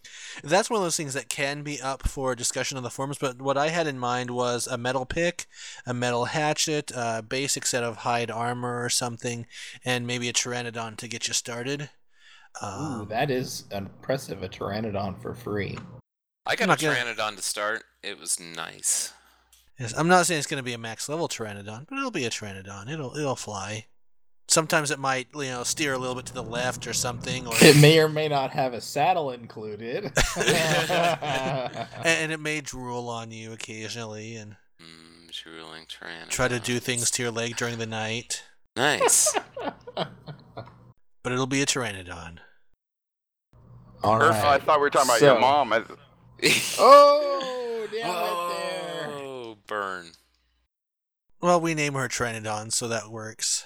that's one of those things that can be up for discussion on the forums. But what I had in mind was a metal pick, a metal hatchet, a basic set of hide armor or something, and maybe a pteranodon to get you started. Ooh, Um, that is impressive. A pteranodon for free. I got not a gonna- to start. It was nice. Yes, I'm not saying it's going to be a max level pteranodon, but it'll be a pteranodon. It'll it'll fly. Sometimes it might, you know, steer a little bit to the left or something, or It may or may not have a saddle included. and, and it may drool on you occasionally and Mm, drooling Pteranodon. try to do things to your leg during the night. Nice. But it'll be a pteranodon. All Or if I thought we were talking about So- your mom. I, Oh, damn it there. Burn. Well, we name her Pteranodon, so that works.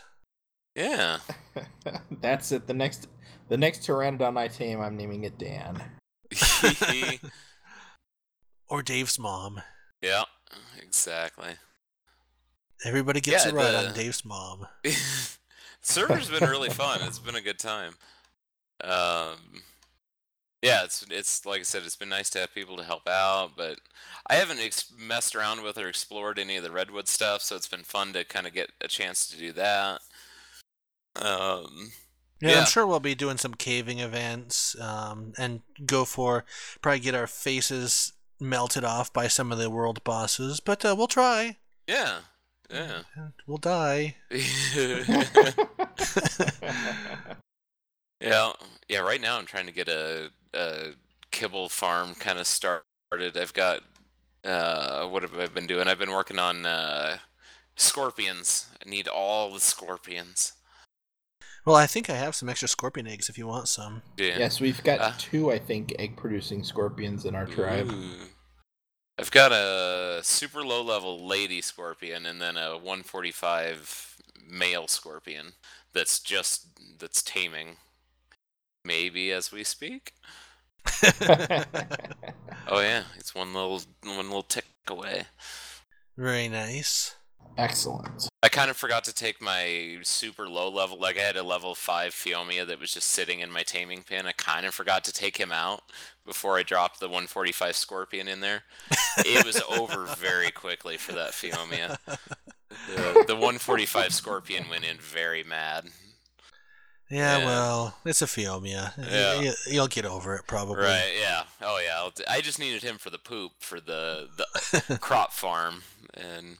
Yeah. That's it. The next, the next pteranodon I tame, I'm naming it Dan. Or Dave's mom. yeah, exactly. Everybody gets Yeah, it right the- on Dave's mom. Server's been really fun. It's been a good time. Um, yeah, it's it's like I said, it's been nice to have people to help out, but I haven't ex- messed around with or explored any of the redwood stuff, so it's been fun to kind of get a chance to do that. Um, Yeah, Yeah. I'm sure we'll be doing some caving events um, and go for probably get our faces melted off by some of the world bosses, but uh, we'll try. yeah, yeah. We'll die. Yeah, yeah. Right now, I'm trying to get a, a kibble farm kind of started. I've got uh, what have I been doing? I've been working on uh, scorpions. I need all the scorpions. Well, I think I have some extra scorpion eggs if you want some. Yeah. yes, we've got Uh. two, I think, egg-producing scorpions in our tribe. Ooh. I've got a super low level lady scorpion and then a 145 male scorpion that's just that's taming. Maybe as we speak. Oh yeah, it's one little one little tick away. Very nice. Excellent. I kind of forgot to take my super low level. Like I had a level five Phiomia that was just sitting in my taming pin. I kind of forgot to take him out before I dropped the 145 Scorpion in there. It was over very quickly for that Phiomia. The, the 145 Scorpion went in very mad. Yeah, Yeah. well, it's a Phiomia. Yeah. You, you'll get over it probably. Right? Yeah. Oh yeah. T- I just needed him for the poop for the the crop farm, and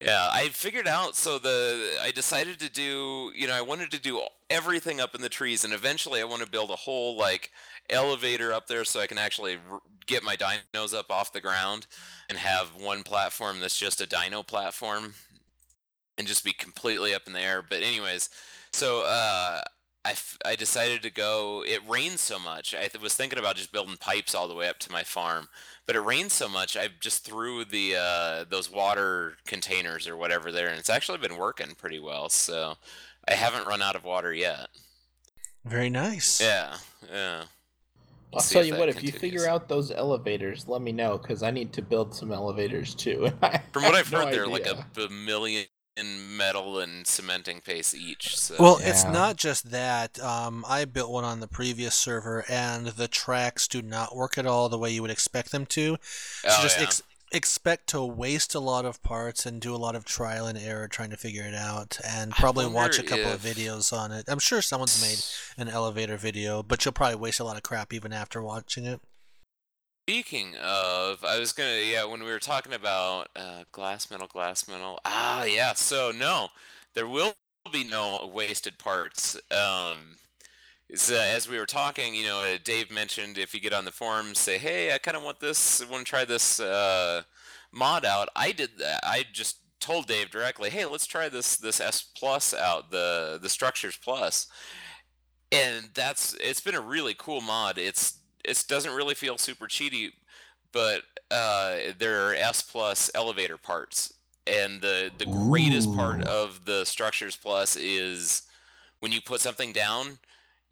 Yeah, I figured out. So the I decided to do. You know, I wanted to do everything up in the trees, and eventually I want to build a whole like elevator up there so I can actually r- get my dinos up off the ground and have one platform that's just a dino platform and just be completely up in the air. But anyways, so uh, I, f- I decided to go. It rained so much. I th- was thinking about just building pipes all the way up to my farm, but it rained so much. I just threw the uh, those water containers or whatever there, and it's actually been working pretty well. So I haven't run out of water yet. Very nice. Yeah, yeah. I'll tell you that what, if you figure out those elevators, let me know because I need to build some elevators too. From what I've no heard, they're like a, a million metal and cementing paste each. So Well, it's not just that. Um, I built one on the previous server, and the tracks do not work at all the way you would expect them to. So Oh, just yeah. ex- expect to waste a lot of parts and do a lot of trial and error trying to figure it out, and probably watch a wonder couple of videos on it. I'm sure someone's made an elevator video, but you'll probably waste a lot of crap even after watching it. Speaking of, I was gonna yeah when we were talking about uh, glass metal, glass metal. Ah, yeah. So no, there will be no wasted parts. Um, it's, uh, as we were talking, you know, uh, Dave mentioned if you get on the forums, say, hey, I kind of want this, want to try this uh, mod out. I did that. I just told Dave directly, hey, let's try this this S plus out, the the structures plus, and that's it's been a really cool mod. It's it doesn't really feel super cheaty, but uh, there are S plus elevator parts, and the the greatest part of the structures plus is when you put something down,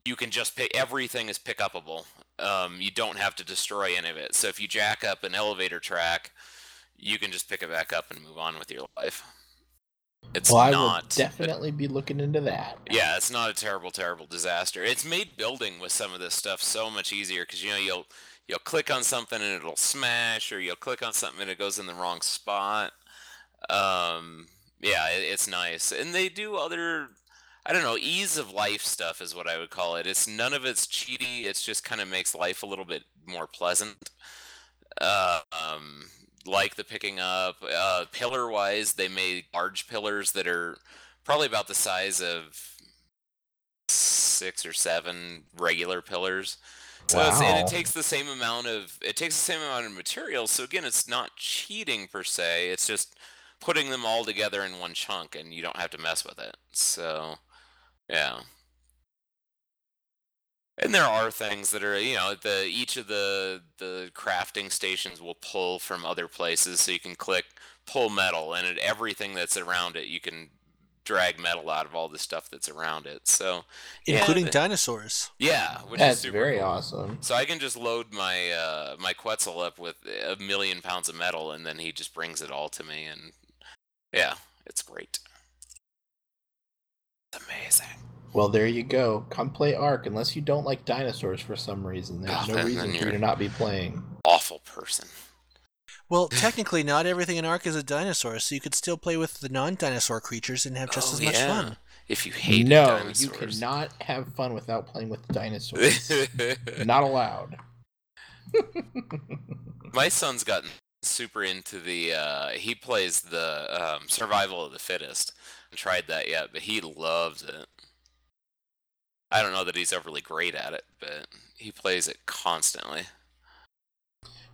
you can just pick everything is pick upable. Um, you don't have to destroy any of it. So if you jack up an elevator track, you can just pick it back up and move on with your life. It's well, I not definitely be looking into that. yeah, it's not a terrible, terrible disaster. It's made building with some of this stuff so much easier because you know you'll you'll click on something and it'll smash, or you'll click on something and it goes in the wrong spot. Um, yeah, it, it's nice, and they do other. I don't know, ease of life stuff is what I would call it. It's none of it's cheaty. It's just kind of makes life a little bit more pleasant. Uh, um, like the picking up, uh, pillar wise, they made large pillars that are probably about the size of six or seven regular pillars. So it's, and it takes the same amount of it takes the same amount of materials. So again, it's not cheating per se. It's just putting them all together in one chunk, and you don't have to mess with it. So, yeah. And there are things that are, you know, the each of the the crafting stations will pull from other places, so you can click pull metal, and it, everything that's around it, you can drag metal out of all the stuff that's around it. So, yeah, including the- dinosaurs. yeah, which That's is super very cool. awesome. So I can just load my uh, my Quetzal up with a million pounds of metal, and then he just brings it all to me, and yeah, it's great. It's amazing. Well, there you go. Come play Ark, unless you don't like dinosaurs for some reason. There's Oh, no then- reason then for you you're- to not be playing. Awful person. Well, technically, not everything in Ark is a dinosaur, so you could still play with the non-dinosaur creatures and have just Oh, as much yeah. fun. If you hate no, dinosaurs. you cannot have fun without playing with dinosaurs. not allowed. My son's gotten super into the. Uh, he plays the um, survival of the fittest. I tried that yet, but he loves it. I don't know that he's overly great at it, but he plays it constantly.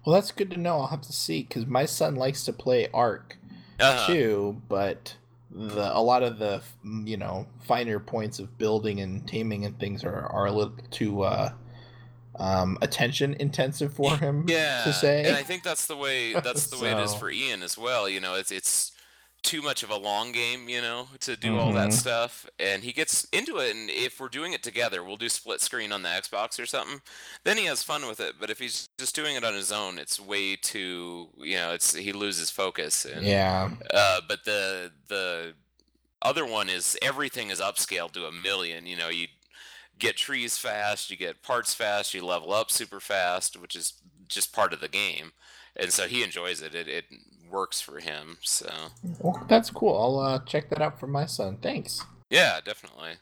Well, that's good to know. I'll have to see because my son likes to play Ark Uh-huh. too, but the a lot of the you know finer points of building and taming and things are are a little too uh, um, attention intensive for him yeah, to say. and I think that's the way that's the way it is for Ian as well. You know, it's it's too much of a long game, you know, to do all that Mhm. stuff, and he gets into it. And if we're doing it together, we'll do split screen on the Xbox or something. Then he has fun with it. But if he's just doing it on his own, it's way too, you know, it's he loses focus. And, yeah, Uh, but the the other one is everything is upscaled to a million. You know, you get trees fast, you get parts fast, you level up super fast, which is just part of the game. And so he enjoys it. It it works for him. So well, that's cool. I'll uh, check that out for my son. Thanks. yeah, definitely.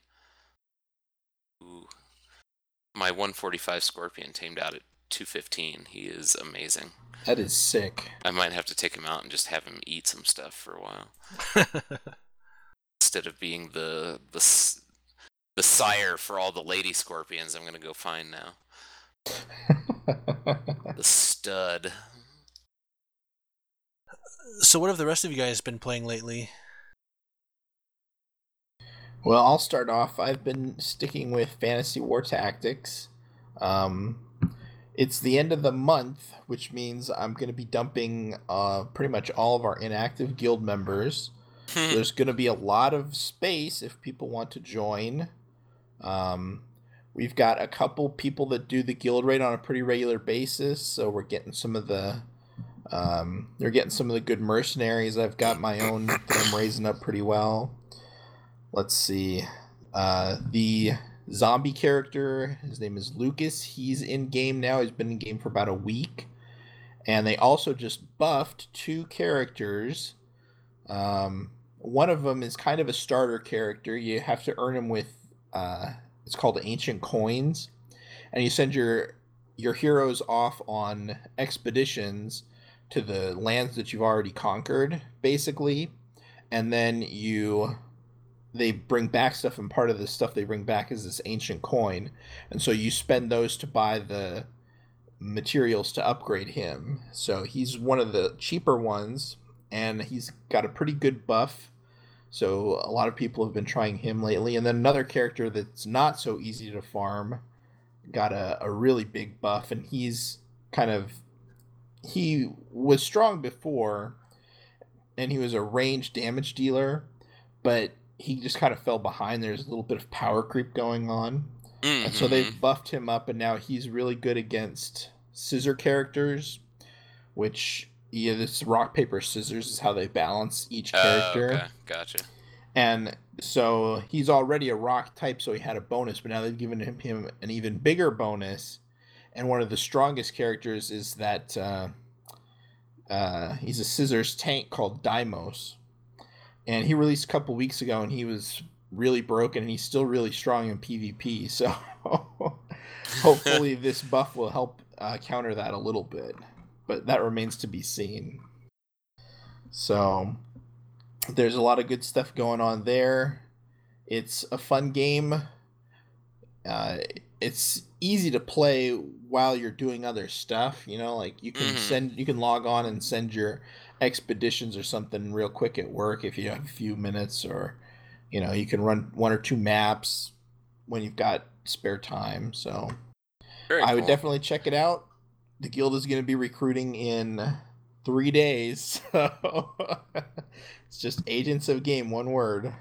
Ooh. My 145 Scorpion tamed out at 215. He is amazing. That is sick. I might have to take him out and just have him eat some stuff for a while instead of being the the the sire for all the lady scorpions. I'm gonna go find now the stud. So, what have the rest of you guys been playing lately? Well, I'll start off. I've been sticking with Fantasy War Tactics. Um, it's the end of the month, which means I'm going to be dumping uh, pretty much all of our inactive guild members. So there's going to be a lot of space if people want to join. Um, we've got a couple people that do the guild raid on a pretty regular basis, so we're getting some of the. Um, they're getting some of the good mercenaries. I've got my own that I'm raising up pretty well. Let's see. Uh, the zombie character, his name is Lucas. He's in game now. He's been in game for about a week. And they also just buffed two characters. Um, one of them is kind of a starter character. You have to earn him with uh, it's called ancient coins, and you send your your heroes off on expeditions to the lands that you've already conquered, basically, and then you they bring back stuff, and part of the stuff they bring back is this ancient coin, and so you spend those to buy the materials to upgrade him. So he's one of the cheaper ones, and he's got a pretty good buff. So a lot of people have been trying him lately. And then another character that's not so easy to farm got a, a really big buff, and he's kind of he was strong before, and he was a range damage dealer, but he just kind of fell behind. There's a little bit of power creep going on. And so Mhm. they've buffed him up, and now he's really good against scissor characters, which yeah, this rock paper scissors is how they balance each Oh, character. okay, gotcha. And so he's already a rock type, so he had a bonus, but now they've given him, him an even bigger bonus. And one of the strongest characters is that uh, uh, he's a scissors tank called Dimos. And he released a couple weeks ago, and he was really broken, and he's still really strong in PvP. So hopefully, this buff will help uh, counter that a little bit. But that remains to be seen. So there's a lot of good stuff going on there. It's a fun game. Uh, it's easy to play while you're doing other stuff. You know, like you can Mhm. send, you can log on and send your expeditions or something real quick at work if you have a few minutes, or you know, you can run one or two maps when you've got spare time. So Very I would definitely check it out. The guild is going to be recruiting in three days. So it's just Agents of Game, one word,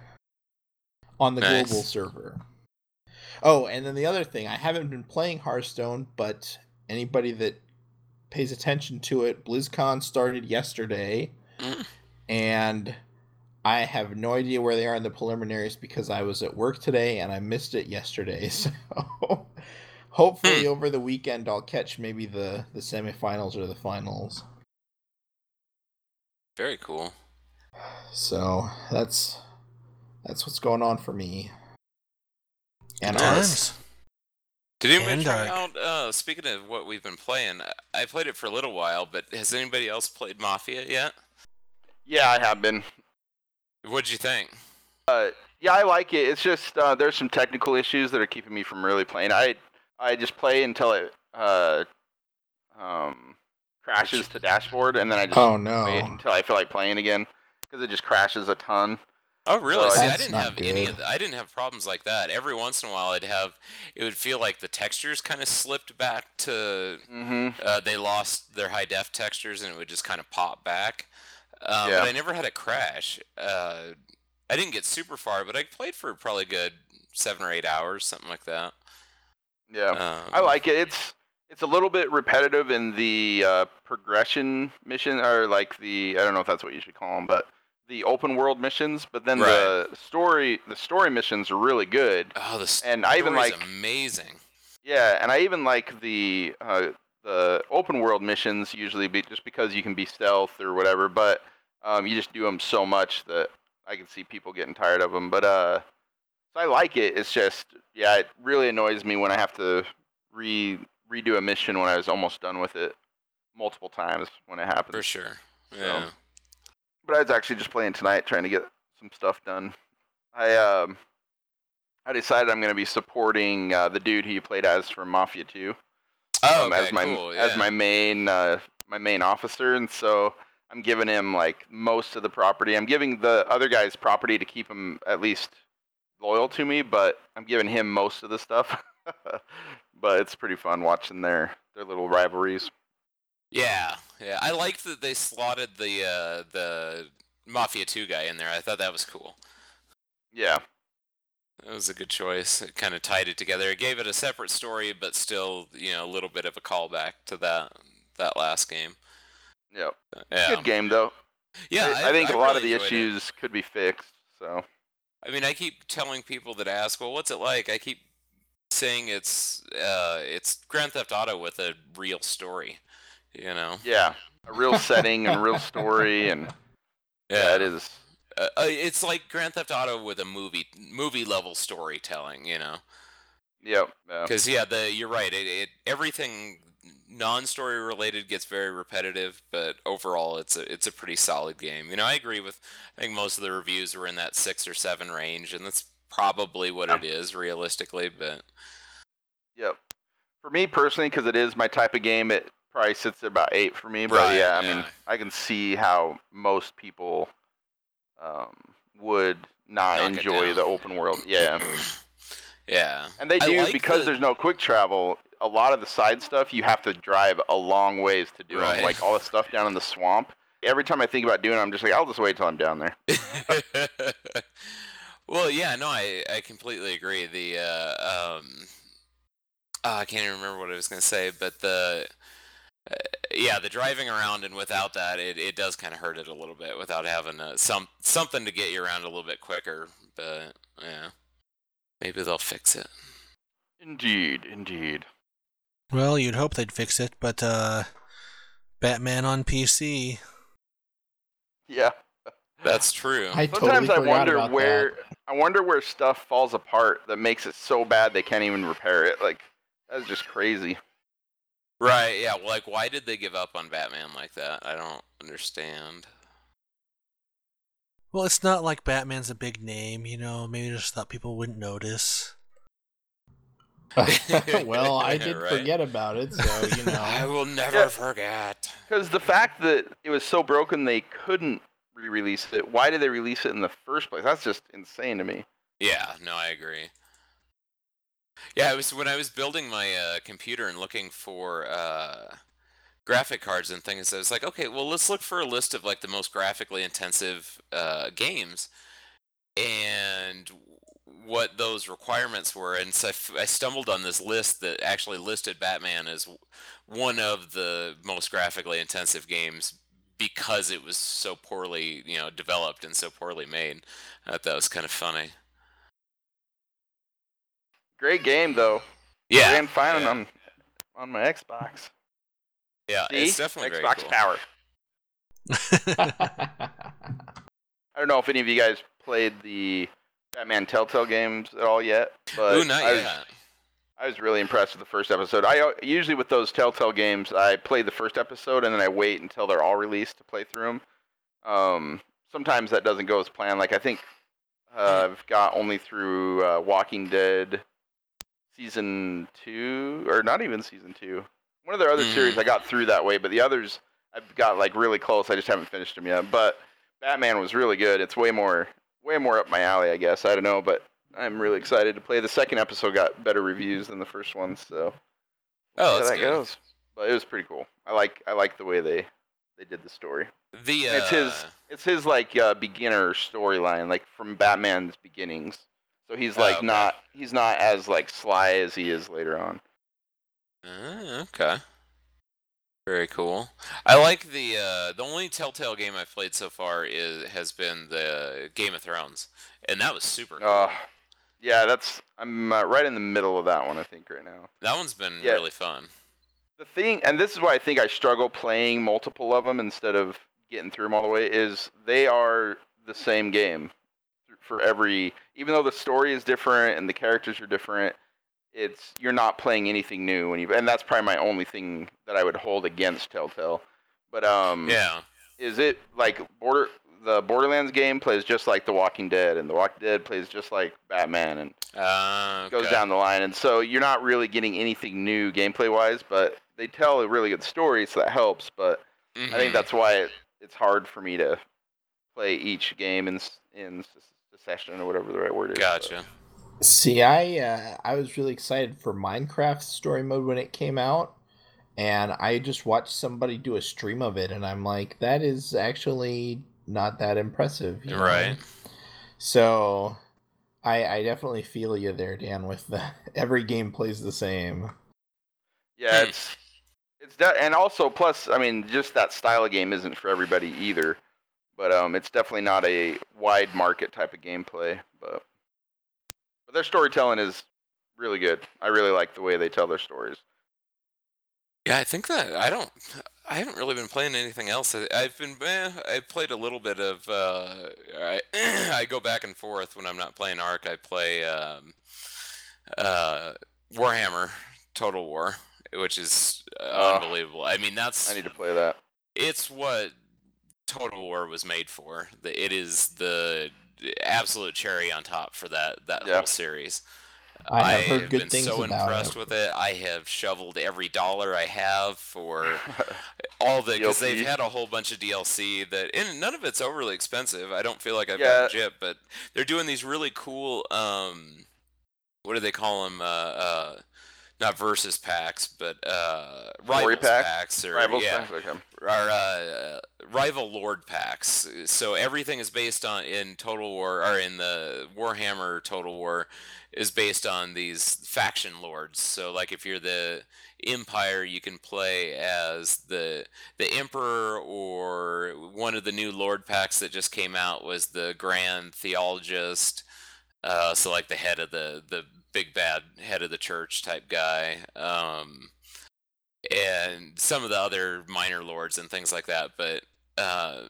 on the Nice. global server. Oh, and then the other thing, I haven't been playing Hearthstone, but anybody that pays attention to it, BlizzCon started yesterday, Mm. and I have no idea where they are in the preliminaries because I was at work today and I missed it yesterday. So hopefully Hmm. over the weekend I'll catch maybe the the semifinals or the finals. Very cool. So that's that's what's going on for me. And Nice. ours. Times. Did anybody And try out? Uh, speaking of what we've been playing, I- I played it for a little while, but has anybody else played Mafia yet? Yeah, I have been. What'd you think? Yeah, I like it. It's just uh, there's some technical issues that are keeping me from really playing. I I just play until it uh, um, crashes to dashboard, and then I just Oh wait no. until I feel like playing again because it just crashes a ton. Oh, really? See, I didn't not have any of the, I didn't have problems like that. Every once in a while, I'd have it would feel like the textures kind of slipped back to hmm uh, they lost their high def textures and it would just kind of pop back. Um, Yeah. But I never had a crash. Uh, I didn't get super far, but I played for probably a good seven or eight hours, something like that. Yeah, Um, I like it. It's it's a little bit repetitive in the uh, progression mission, or like the I don't know if that's what you should call them, but the open world missions. But then the story the story missions are really good. Oh, the And I even like amazing. Yeah, and I even like the uh, the open world missions usually be just because you can be stealth or whatever, but um, you just do them so much that I can see people getting tired of them. But uh, so I like it. It's just yeah, it really annoys me when I have to re redo a mission when I was almost done with it multiple times when it happens. For sure. Yeah. But I was actually just playing tonight, trying to get some stuff done. I um, I decided I'm going to be supporting uh, the dude who you played as from Mafia 2 Oh, um, okay, as my cool. as my main uh, my main officer, and so I'm giving him like most of the property. I'm giving the other guys property to keep him at least loyal to me, but I'm giving him most of the stuff. but it's pretty fun watching their their little rivalries. Yeah, yeah. I liked that they slotted the uh, the Mafia 2 guy in there. I thought that was cool. Yeah, That was a good choice. It kind of tied it together. It gave it a separate story, but still, you know, a little bit of a callback to that that last game. yeah. Yeah, Good game though. yeah. I, I think a lot of the enjoyed it. issues could be fixed. So I mean, I keep telling people that ask, "Well, what's it like?" I keep saying it's uh, it's Grand Theft Auto with a real story. You know? yeah, a real setting and real story, and yeah, it is. Uh, uh, it's like Grand Theft Auto with a movie movie level storytelling. You know? Yep. Yeah. Because yeah, the you're right. It, it everything non-story related gets very repetitive, but overall, it's a it's a pretty solid game. You know, I agree with. I think most of the reviews were in that six or seven range, and that's probably what it is realistically. But Yep. For me personally, because it is my type of game, it probably sits at about eight for me. But Right, yeah, I mean. I can see how most people um, would not Knock enjoy the open world. Yeah, yeah, and they do like because the- there's no quick travel. A lot of the side stuff you have to drive a long ways to do. Right. Like all the stuff down in the swamp. Every time I think about doing it, I'm just like, I'll just wait till I'm down there. well, yeah, no, I I completely agree. The uh, um, oh, I can't even remember what I was gonna say, but the uh, yeah, the driving around and without that, it, it does kind of hurt it a little bit without having uh, some something to get you around a little bit quicker. But yeah, maybe they'll fix it. Indeed, indeed. Well, you'd hope they'd fix it, but uh, Batman on PC. Yeah. That's true. I totally Sometimes I wonder about where that. I wonder where stuff falls apart that makes it so bad they can't even repair it. Like that's just crazy. Right? Yeah. Like, why did they give up on Batman like that? I don't understand. Well, it's not like Batman's a big name, you know. Maybe they just thought people wouldn't notice. well, I did Right. forget about it, so you know. I will never Yeah. forget. Because the fact that it was so broken they couldn't re-release it. Why did they release it in the first place? That's just insane to me. Yeah, no, I agree. Yeah, it was when I was building my uh, computer and looking for uh, graphic cards and things. I was like, okay, well, let's look for a list of like the most graphically intensive uh, games, and what those requirements were. And so I, f- I stumbled on this list that actually listed Batman as one of the most graphically intensive games because it was so poorly, you know, developed and so poorly made. I thought that was kind of funny. Great game though. Yeah, Ran fine yeah. on on my Xbox. Yeah, See? it's definitely very Xbox cool. power. I don't know if any of you guys played the Batman Telltale games at all yet, but Ooh, not I was, yet. I was really impressed with the first episode. I usually with those Telltale games, I play the first episode and then I wait until they're all released to play through them. Um, sometimes that doesn't go as planned. Like I think uh, I've got only through uh, Walking Dead season two, or not even season two. One of their other series I got through that way, but the others I've got like really close. I just haven't finished them yet. But Batman was really good. It's way more, way more up my alley, I guess. I don't know, but I'm really excited to play. The second episode got better reviews than the first one, so Oh, that's that good. goes. But it was pretty cool. I like, I like the way they, they did the story. The uh, It's his, it's his like uh, beginner storyline, like from Batman's beginnings. So he's Oh, like okay. not, he's not as like sly as he is later on. Ah, okay. Very cool. I like the uh, the only Telltale game I've played so far is has been the Game of Thrones, and that was super cool. Uh, yeah, that's I'm uh, right in the middle of that one, I think, right now. that one's been yeah. really fun. The thing, and this is why I think I struggle playing multiple of them instead of getting through them all the way, is they are the same game for every. Even though the story is different and the characters are different, it's you're not playing anything new when you and that's probably my only thing that I would hold against Telltale. But um Yeah. is it like border the Borderlands game plays just like The Walking Dead and The Walking Dead plays just like Batman and Uh, goes down the line and so you're not really getting anything new gameplay wise, but they tell a really good story so that helps, but I Mhm. think that's why it, it's hard for me to play each game in in session or whatever the right word is. but- Gotcha. See, I uh, I was really excited for Minecraft story mode when it came out, and I just watched somebody do a stream of it, and I'm like, that is actually not that impressive, you know? Right. So, I I definitely feel you there, Dan. With the every game plays the same. Yeah, it's it's that, and also plus, I mean, just that style of game isn't for everybody either. But um, it's definitely not a wide market type of gameplay. But but their storytelling is really good. I really like the way they tell their stories. Yeah, I think that I don't. I haven't really been playing anything else. I- I've been. Eh, I played a little bit of. Uh, I I go back and forth when I'm not playing Ark. I play um, uh, Warhammer Total War, which is uh, unbelievable. I mean, that's I need to play that. it's what Total War was made for. It is the absolute cherry on top for that that Yeah. whole series. I have heard good been things so about impressed it. with it. I have shoveled every dollar I have for all the because they've had a whole bunch of DLC that and none of it's overly expensive. I don't feel like I've Yeah. gotten gypped, but they're doing these really cool um what do they call them uh uh not versus packs but uh rivals pack? packs or Rivals yeah Pack, okay. our uh, rival lord packs. So everything is based on in Total War or in the Warhammer Total War is based on these faction lords. So like if you're the Empire, you can play as the the Emperor or one of the new Lord packs that just came out was the Grand Theogonist. Uh, so like the head of the the big bad head of the church type guy. Um, and some of the other minor lords and things like that. But uh,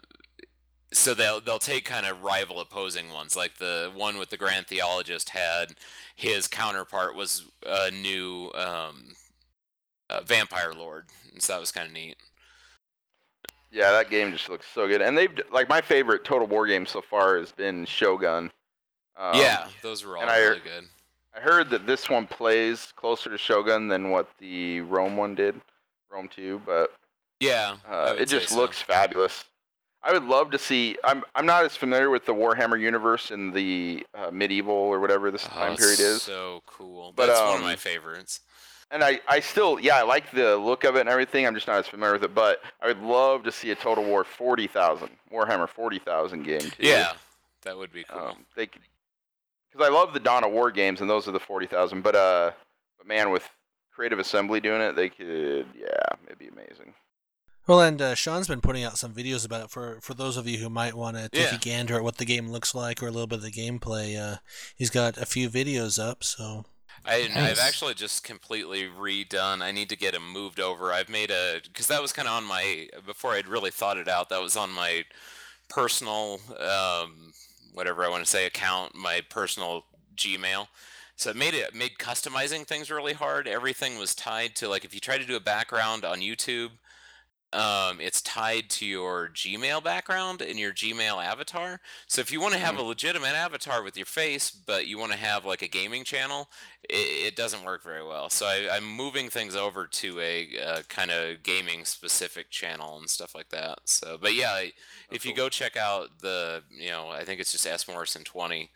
so they'll they'll take kind of rival opposing ones. Like the one with the Grand Theogonist had his counterpart was a new um, uh, vampire lord, and so that was kind of neat. Yeah, that game just looks so good. And they've like my favorite Total War game so far has been Shogun. Um, yeah, those were all and I- really good. I heard that this one plays closer to Shogun than what the Rome one did, Rome 2, but Yeah, uh, it just so. looks fabulous. I would love to see. I'm I'm not as familiar with the Warhammer universe in the uh, medieval or whatever this Oh, time period is, so cool. But, That's one of um, my favorites. and I I still yeah I like the look of it and everything. I'm just not as familiar with it, but I would love to see a Total War 40,000 Warhammer 40,000 game too. Yeah, that would be cool. Um, they because I love the Dawn of War games, and those are the forty thousand. But uh, but man, with Creative Assembly doing it, they could yeah, it'd be amazing. Well, and uh, Sean's been putting out some videos about it for for those of you who might want to take Yeah. a gander at what the game looks like or a little bit of the gameplay. Uh, he's got a few videos up, so I, I've actually just completely redone. I need to get him moved over. I've made a because that was kind of on my before I'd really thought it out. That was on my personal um, whatever I want to say account, my personal Gmail. So it made it made customizing things really hard. Everything was tied to like if you try to do a background on YouTube, um, it's tied to your Gmail background and your Gmail avatar. So if you want to have a legitimate avatar with your face, but you want to have like a gaming channel, it, it doesn't work very well. So I, I'm moving things over to a uh, kind of gaming specific channel and stuff like that. So, but yeah, I- if you cool. go check out the, you know, I think it's just S Morrison 20,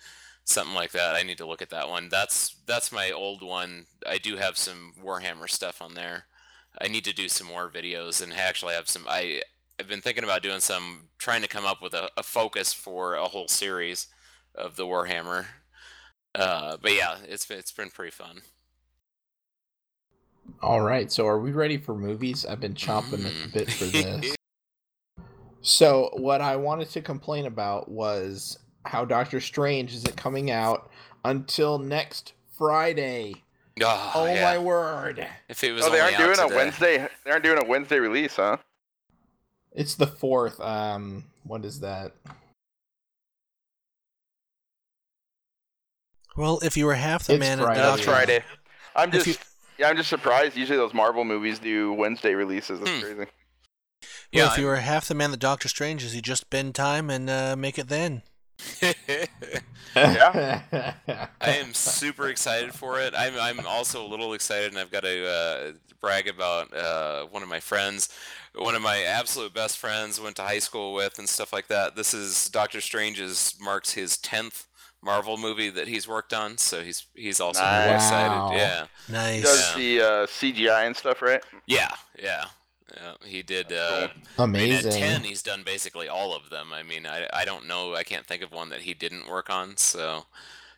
something like that. I need to look at that one. That's that's my old one. I do have some Warhammer stuff on there. I need to do some more videos and actually have some. I I've been thinking about doing some, trying to come up with a, a focus for a whole series of the Warhammer. Uh, but yeah, it's been, it's been pretty fun. All right, so are we ready for movies? I've been chomping at the bit for this. So, what I wanted to complain about was how Doctor Strange isn't coming out until next Friday. Oh, Oh yeah. my word! If it was Oh, they aren't out doing a. Wednesday. They aren't doing a Wednesday release, huh? It's the fourth. Um, what is that? well, if you were half the It's man, Friday. That's. Doctor, Friday. I'm just you- yeah, I'm just surprised. Usually those Marvel movies do Wednesday releases. That's Hmm. crazy. Well, Yeah, if you I'm- were half the man that Doctor Strange is, you just bend time and uh, make it then. Yeah. I am super excited for it. I'm I'm also a little excited, and I've got to uh, brag about uh, one of my friends, one of my absolute best friends, went to high school with, and stuff like that. This is Doctor Strange's marks his tenth Marvel movie that he's worked on, so he's he's also really Nice. Excited. Yeah, He Nice. does the uh, CGI and stuff, right? yeah, yeah. Yeah, he did. Uh, Cool. I mean, Amazing. at ten, he's done basically all of them. I mean, I, I don't know. I can't think of one that he didn't work on. So,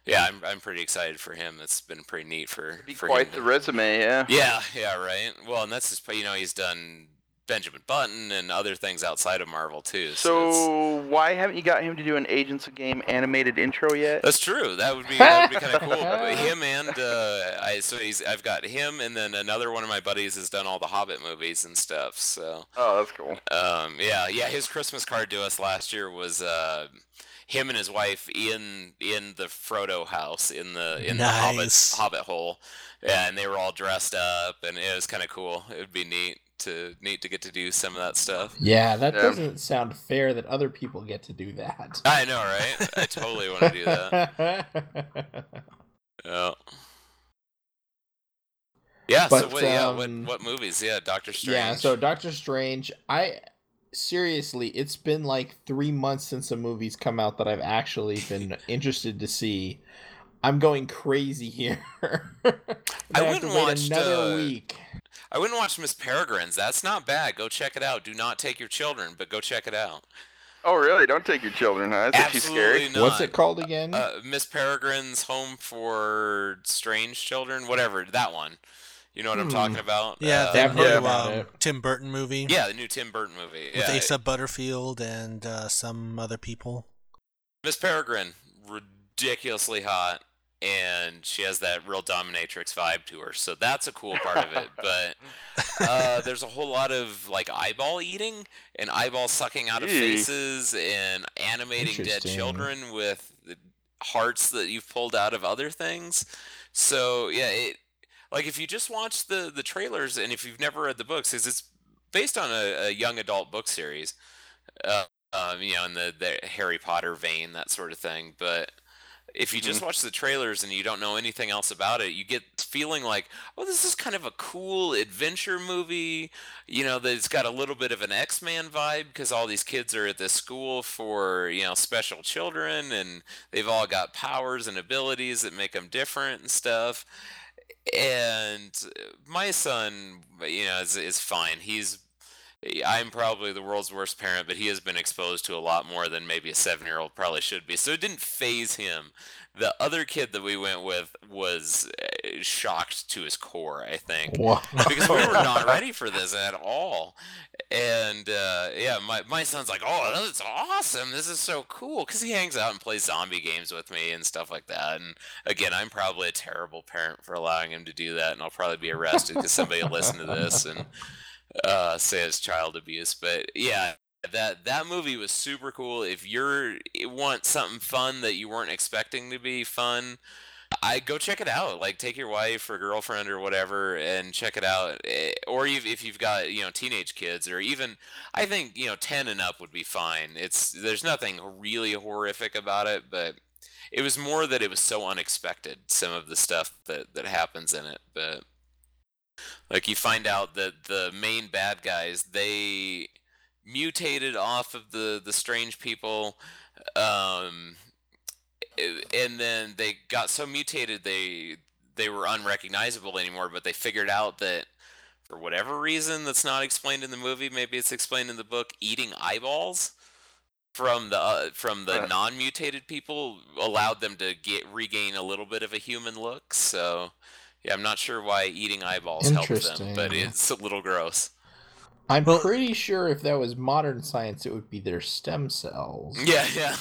yeah, I'm, I'm pretty excited for him. It's been pretty neat for Be for quite him the to- resume, yeah. Yeah, yeah, right. Well, and that's just you know he's done Benjamin Button and other things outside of Marvel too. So, So why haven't you got him to do an Agents of Game animated intro yet? that's true. That would be that would be kind of cool. But him and uh, I so he's I've got him and then another one of my buddies has done all the Hobbit movies and stuff. So. Oh, that's cool. Um, yeah, yeah. His Christmas card to us last year was uh, him and his wife in in the Frodo house in the in the Hobbit Hobbit hole. Yeah, and they were all dressed up, and it was kind of cool. It would be neat to neat to get to do some of that stuff. Yeah, that Yeah. doesn't sound fair that other people get to do that. I know, right? I totally want to do that. Yeah. Yeah. so But, what? Yeah. What? um, What movies? Yeah. Doctor Strange. yeah, so Doctor Strange, I seriously, it's been like three months since a movie's come out that I've actually been interested to see. I'm going crazy here. I I have went to wait watched, another uh, week. I wouldn't watch Miss Peregrine's. That's not bad. Go check it out. Do not take your children, but go check it out. Oh, really? Don't take your children, huh? That's actually Absolutely scary. not. What's it called again? Uh, Miss Peregrine's Home for Strange Children, whatever that one. You know what I'm Hmm. talking about? Yeah, Uh, the I've new, about um. Tim Burton movie yeah, the new Tim Burton movie. with Yeah, Asa Butterfield and uh, some other people. Miss Peregrine, ridiculously hot, and she has that real dominatrix vibe to her. So that's a cool part of it. But uh, there's a whole lot of like eyeball eating and eyeball sucking out of faces and animating dead children with the hearts that you've pulled out of other things. So yeah, it like if you just watch the the trailers and if you've never read the books, is it's based on a, a young adult book series. Uh, um, you know, in the, the Harry Potter vein, that sort of thing. But if you just mm-hmm. watch the trailers and you don't know anything else about it, you get feeling like, oh, this is kind of a cool adventure movie. You know, that it's got a little bit of an X-Man vibe because all these kids are at this school for you know special children, and they've all got powers and abilities that make them different and stuff. And my son, you know, is is fine. He's I'm probably the world's worst parent, but he has been exposed to a lot more than maybe a seven year old probably should be. So it didn't phase him. The other kid that we went with was uh, shocked to his core, I think. Wow. Because we were not ready for this at all. And uh, yeah, my, my son's like, oh, that's awesome. This is so cool. Because he hangs out and plays zombie games with me and stuff like that. And again, I'm probably a terrible parent for allowing him to do that. And I'll probably be arrested because somebody will listen to this and uh, say it's child abuse. But yeah, that that movie was super cool. If you're you want something fun that you weren't expecting to be fun, I go check it out. Like take your wife or girlfriend or whatever and check it out. Eh, Or if you've got you know teenage kids or even I think you know ten and up would be fine. It's there's nothing really horrific about it, but it was more that it was so unexpected. Some of the stuff that that happens in it, but like you find out that the main bad guys they mutated off of the the strange people um and then they got so mutated they they were unrecognizable anymore but they figured out that for whatever reason that's not explained in the movie maybe it's explained in the book eating eyeballs from the uh, from the Huh. non-mutated people allowed them to get regain a little bit of a human look so yeah i'm not sure why eating eyeballs helped them but it's a little gross I'm Well- pretty sure if that was modern science, it would be their stem cells. yeah yeah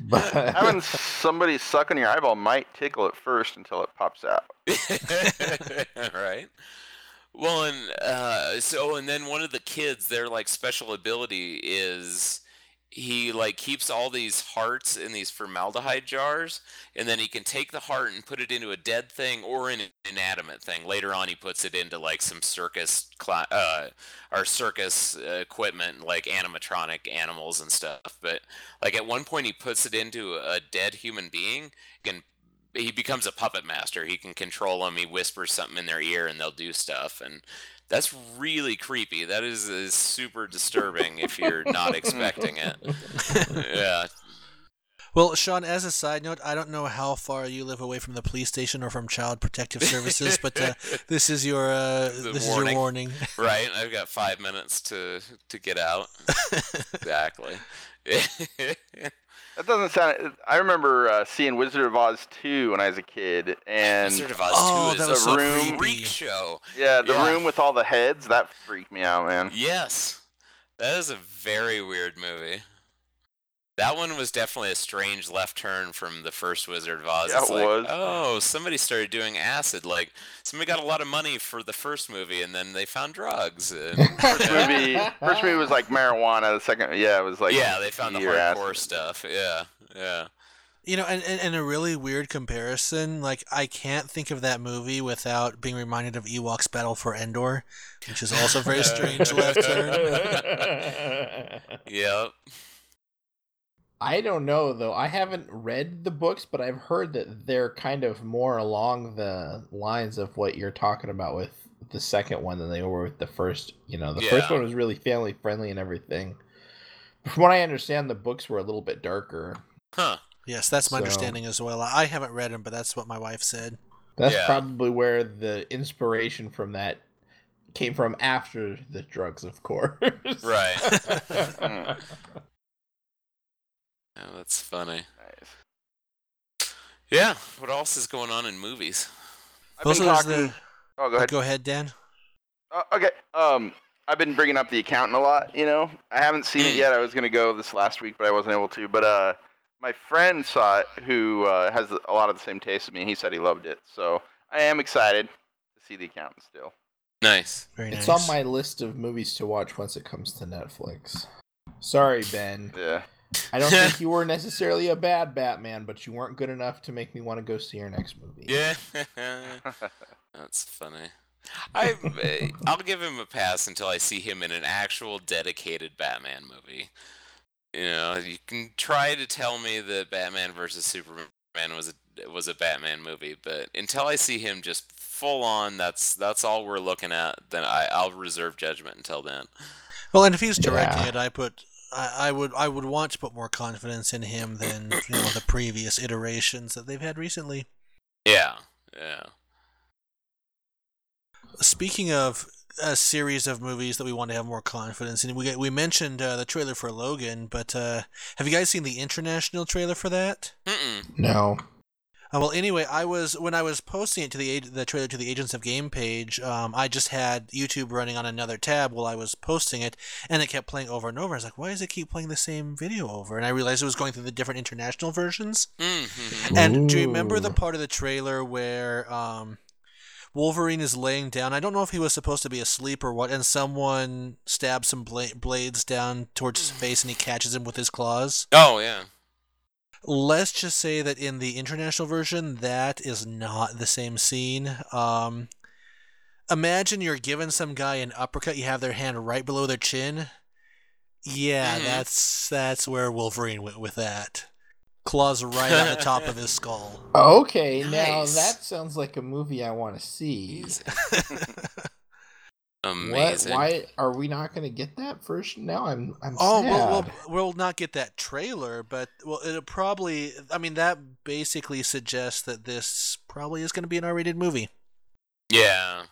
But Having somebody suck on your eyeball might tickle it first until it pops out. right. Well, and uh, so, and then one of the kids, their like special ability is he like keeps all these hearts in these formaldehyde jars and then he can take the heart and put it into a dead thing or an inanimate thing. Later on he puts it into like some circus cla- uh or circus equipment like animatronic animals and stuff. But like at one point he puts it into a dead human being and he becomes a puppet master. He can control them he whispers something in their ear and they'll do stuff. And that's really creepy. That is, is super disturbing if you're not expecting it. yeah. Well, Sean, as a side note, I don't know how far you live away from the police station or from Child Protective Services, but uh, this is your uh, this warning. is your warning. right, I've got five minutes to to get out. exactly. That doesn't sound. I remember uh, seeing Wizard of Oz 2 when I was a kid, and Wizard of Oz Oh, 2 that is was a so room freak show. yeah, the Yeah. room with all the heads that freaked me out, man. Yes, that is a very weird movie. That one was definitely a strange left turn from the first Wizard of Oz. Yeah, It's it like, was. oh, somebody started doing acid. Like somebody got a lot of money for the first movie, and then they found drugs. And, First movie, first movie was like marijuana. The second, yeah, it was like yeah, they found the your ass. hardcore stuff. Yeah, yeah. You know, and, and, and a really weird comparison, like, I can't think of that movie without being reminded of Ewok's Battle for Endor, which is also a very strange left turn. Yep. I don't know though. I haven't read the books, but I've heard that they're kind of more along the lines of what you're talking about with the second one than they were with the first. You know, the first one was really family friendly and everything. From what I understand, the books were a little bit darker. Huh. Yes, that's my So- understanding as well. I haven't read them, but that's what my wife said. That's Yeah. probably where the inspiration from that came from after the drugs, of course. Right. Hmm. Yeah, that's funny. Nice. Yeah. What else is going on in movies? I've Also, been talking. the- Oh, go ahead. Go ahead, Dan. Uh, okay. Um, I've been bringing up the accountant a lot. You know, I haven't seen it Mm. yet. I was gonna go this last week, but I wasn't able to. But uh, my friend saw it, who uh, has a lot of the same taste as me, and he said he loved it. So I am excited to see the accountant still. Nice. Very It's nice. on my list of movies to watch once it comes to Netflix. Sorry, Ben. Yeah. I don't think you were necessarily a bad Batman, but you weren't good enough to make me want to go see your next movie. Yeah. That's funny. I eh, I'll give him a pass until I see him in an actual dedicated Batman movie. You know, you can try to tell me that Batman versus Superman was a was a Batman movie, but until I see him just full on, that's that's all we're looking at. Then I I'll reserve judgment until then. Well, and if he's directing Yeah. it, I put I, I would I would want to put more confidence in him than you know the previous iterations that they've had recently. Yeah, yeah. Speaking of a series of movies that we want to have more confidence in, we we mentioned uh, the trailer for Logan, but uh, have you guys seen the international trailer for that? Mm-mm. No. Uh, well, anyway, I was when I was posting it to the the trailer to the Agents of Game page. Um, I just had YouTube running on another tab while I was posting it, and it kept playing over and over. I was like, "Why does it keep playing the same video over?" And I realized it was going through the different international versions. Mhm. And do you remember the part of the trailer where um, Wolverine is laying down? I don't know if he was supposed to be asleep or what, and someone stabs some bla- blades down towards his face, and he catches him with his claws. Oh yeah. Let's just say that in the international version, that is not the same scene. Um, imagine you're giving some guy an uppercut, you have their hand right below their chin. Yeah, Mhm. that's that's where Wolverine went with that. Claws right on the top of his skull. Okay, now that sounds like a movie I want to see. What? Why are we not going to get that first? Now I'm I'm Oh, sad. we'll, we'll, we'll not get that trailer, but well, it'll probably. I mean, that basically suggests that this probably is going to be an R-rated movie. Yeah,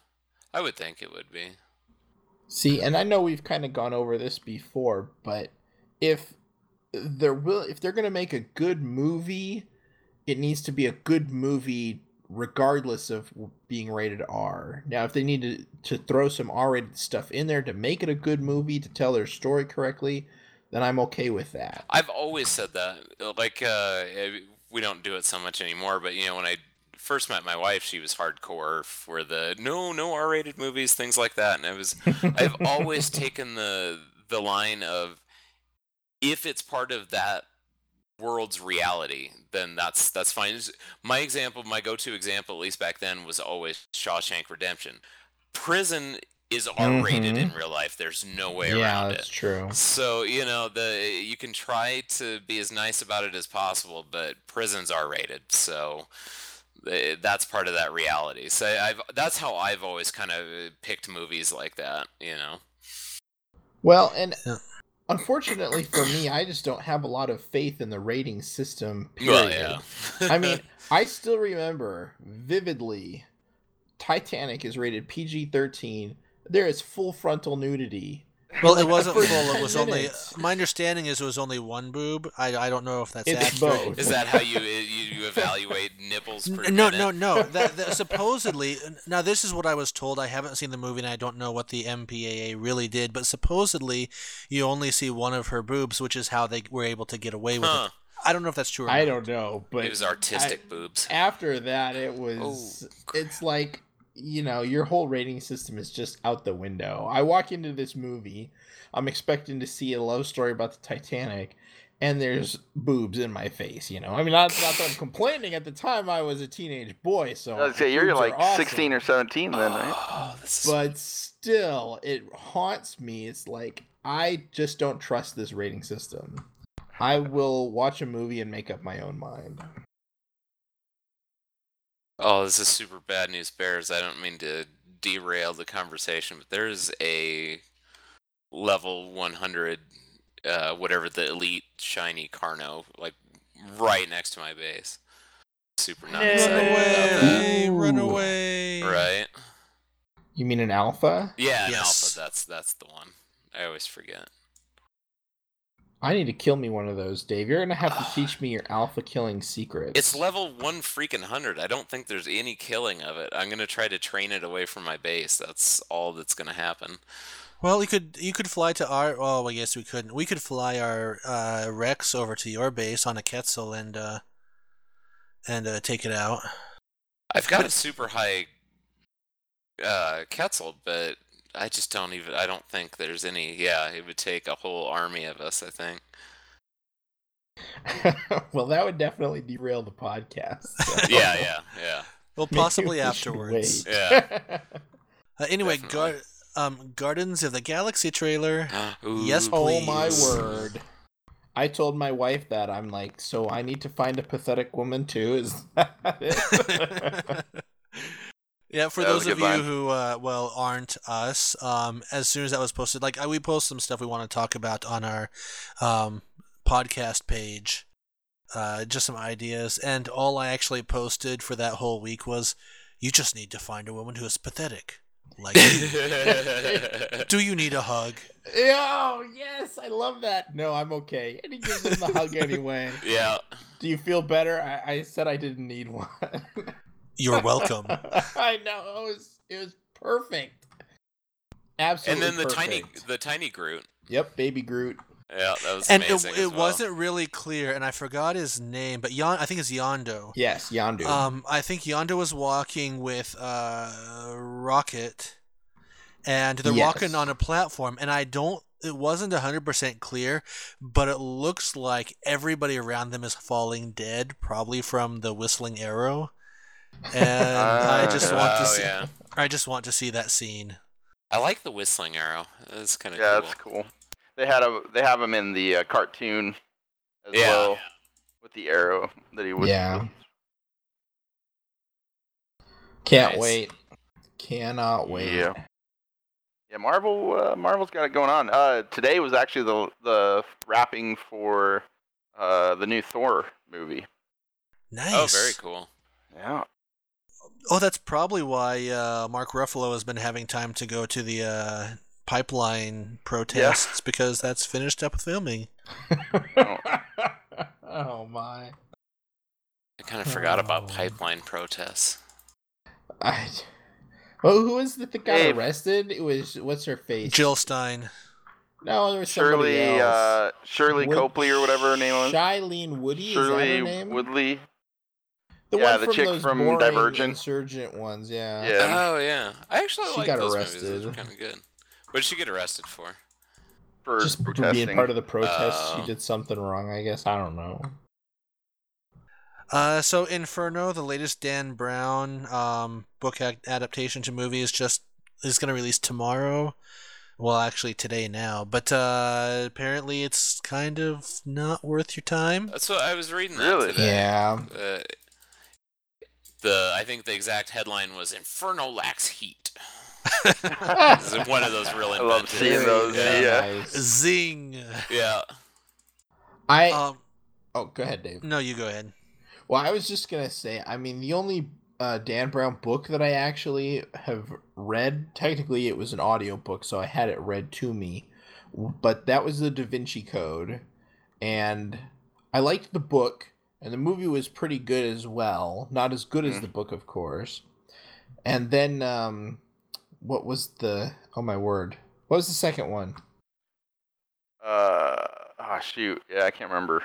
I would think it would be. See, and I know we've kind of gone over this before, but if they're will if they're going to make a good movie, it needs to be a good movie regardless of being rated R. Now, if they need to, to throw some R-rated stuff in there to make it a good movie to tell their story correctly, then I'm okay with that. I've always said that. Like, uh, eh, we don't do it so much anymore, but you know, when I first met my wife, she was hardcore for the no, no R-rated movies, things like that, and I was, I've always taken the the line of if it's part of that world's reality, then that's that's fine. My example, my go-to example, at least back then, was always Shawshank Redemption. Prison is R-rated in real life. There's no way Mm-hmm. yeah, around that's it. true. So you know the you can try to be as nice about it as possible, but prisons are rated, so eh, that's part of that reality. So I've that's how I've always kind of picked movies like that. You know. Well, and Yeah. Unfortunately for me, I just don't have a lot of faith in the rating system. Oh, period. Well, yeah. I mean, I still remember vividly Titanic is rated PG 13. There is full frontal nudity. Well, it wasn't full. It was only. My understanding is it was only one boob. I, I don't know if that's It's accurate. both. is that how you you, you evaluate nipples per N- No, minute? no, no. That, that supposedly. Now, this is what I was told. I haven't seen the movie, and I don't know what the MPAA really did. But supposedly, you only see one of her boobs, which is how they were able to get away with Huh. it. I don't know if that's true. Or I not. don't know, but It was artistic boobs. after that, it was. Oh, it's like you know your whole rating system is just out the window. I walk into this movie, I'm expecting to see a love story about the Titanic, and there's boobs in my face. You know, I mean, not, not that I'm complaining. At the time, I was a teenage boy, so I was say you're like awesome. 16 or 17 then, right? Oh, oh is but still, it haunts me. It's like I just don't trust this rating system. I will watch a movie and make up my own mind. Oh, this is super bad news, Bears. I don't mean to derail the conversation, but there's a level 100, uh, whatever the elite shiny Carno, like right next to my base. Super not No excited about away! Run away! Right? You mean an alpha? Yeah, an Yes. alpha. That's that's the one. I always forget. I need to kill me one of those, Dave. You're gonna have to teach me your alpha killing secrets. It's level one freaking hundred. I don't think there's any killing of it. I'm gonna try to train it away from my base. That's all that's gonna happen. Well, you could you could fly to our. Oh, I guess we couldn't. We could fly our uh, Rex over to your base on a Quetzal and uh, and uh, take it out. I've got a super high uh, Quetzal, but I just don't even. I don't think there's any. Yeah, it would take a whole army of us. I think. well, that would definitely derail the podcast. so Yeah, yeah, yeah. Well, possibly we afterwards. Yeah. Uh, anyway, Definitely. Gar- um, Guardians of the Galaxy trailer. Ooh, Yes, oh my word! I told my wife that I'm like, so I need to find a pathetic woman too. Is that it? yeah, for That those of you line. who uh, well aren't us, um, as soon as that was posted, like I, we post some stuff we want to talk about on our um, podcast page, uh, just some ideas, and all I actually posted for that whole week was, "You just need to find a woman who is pathetic, like. Do you need a hug? oh yes, I love that. No, I'm okay. And he gives him the hug anyway. yeah. Do you feel better? I, I said I didn't need one. You're welcome." I know it was it was perfect. Absolutely. And then the tiny, the tiny Groot. Yep, baby Groot. Yeah, that was and it, amazing. as it well. wasn't really clear, and I forgot his name, but Yon, I think it's Yondu. Yes, Yondu. Um, I think Yondu was walking with uh, Rocket, and they're walking on a platform, and I don't. It wasn't hundred percent clear, but it looks like everybody around them is falling dead, probably from the whistling arrow. And I just want to Oh see. yeah. I just want to see that scene. I like the whistling arrow. That's kind of Yeah, cool. that's cool. They had a they have him in the uh, cartoon as Yeah. well with the arrow that he was. Yeah. Can't Nice. wait. Cannot wait. Yeah. Yeah, Marvel. Uh, Marvel's got it going on. Uh, today was actually the the wrapping for uh, the new Thor movie. Nice. Oh, very cool. Yeah. Oh, that's probably why uh, Mark Ruffalo has been having time to go to the uh, pipeline protests because that's finished up with filming. oh my. I kind of forgot about Oh. pipeline protests. I. Oh, who was it that got Dave. arrested? It was what's her face? Jill Stein. No, there was somebody Shirley else. uh, Shirley Wood- Copley or whatever her name was. Shailene Woody. is that her Shirley name? Woodley. The yeah, one the from chick those from Divergent. Insurgent ones. Yeah. Yeah. Oh yeah, I actually She like got those movies. Those arrested. were kind of good. What did she get arrested for? for Just for protesting. being part of the protest, Oh. she did something wrong. I guess I don't know. Uh, so Inferno, the latest Dan Brown um, book ac- adaptation to movie, is just is going to release tomorrow. Well, actually today now, but uh, apparently it's kind of not worth your time. That's what I was reading. That Really? today. Yeah. Uh, the I think the exact headline was "Inferno lacks heat." This is one of those real I love seeing those, very yeah. nice. Zing. Yeah. I Um, oh, go ahead, Dave. no, you go ahead. Well, I was just gonna say, I mean, the only uh, Dan Brown book that I actually have read, technically it was an audio book, so I had it read to me, but that was the Da Vinci Code, and I liked the book, and the movie was pretty good as well. Not as good as Mhm. the book, of course. And then, um, what was the? Oh my word! What was the second one? Uh, oh shoot, yeah, I can't remember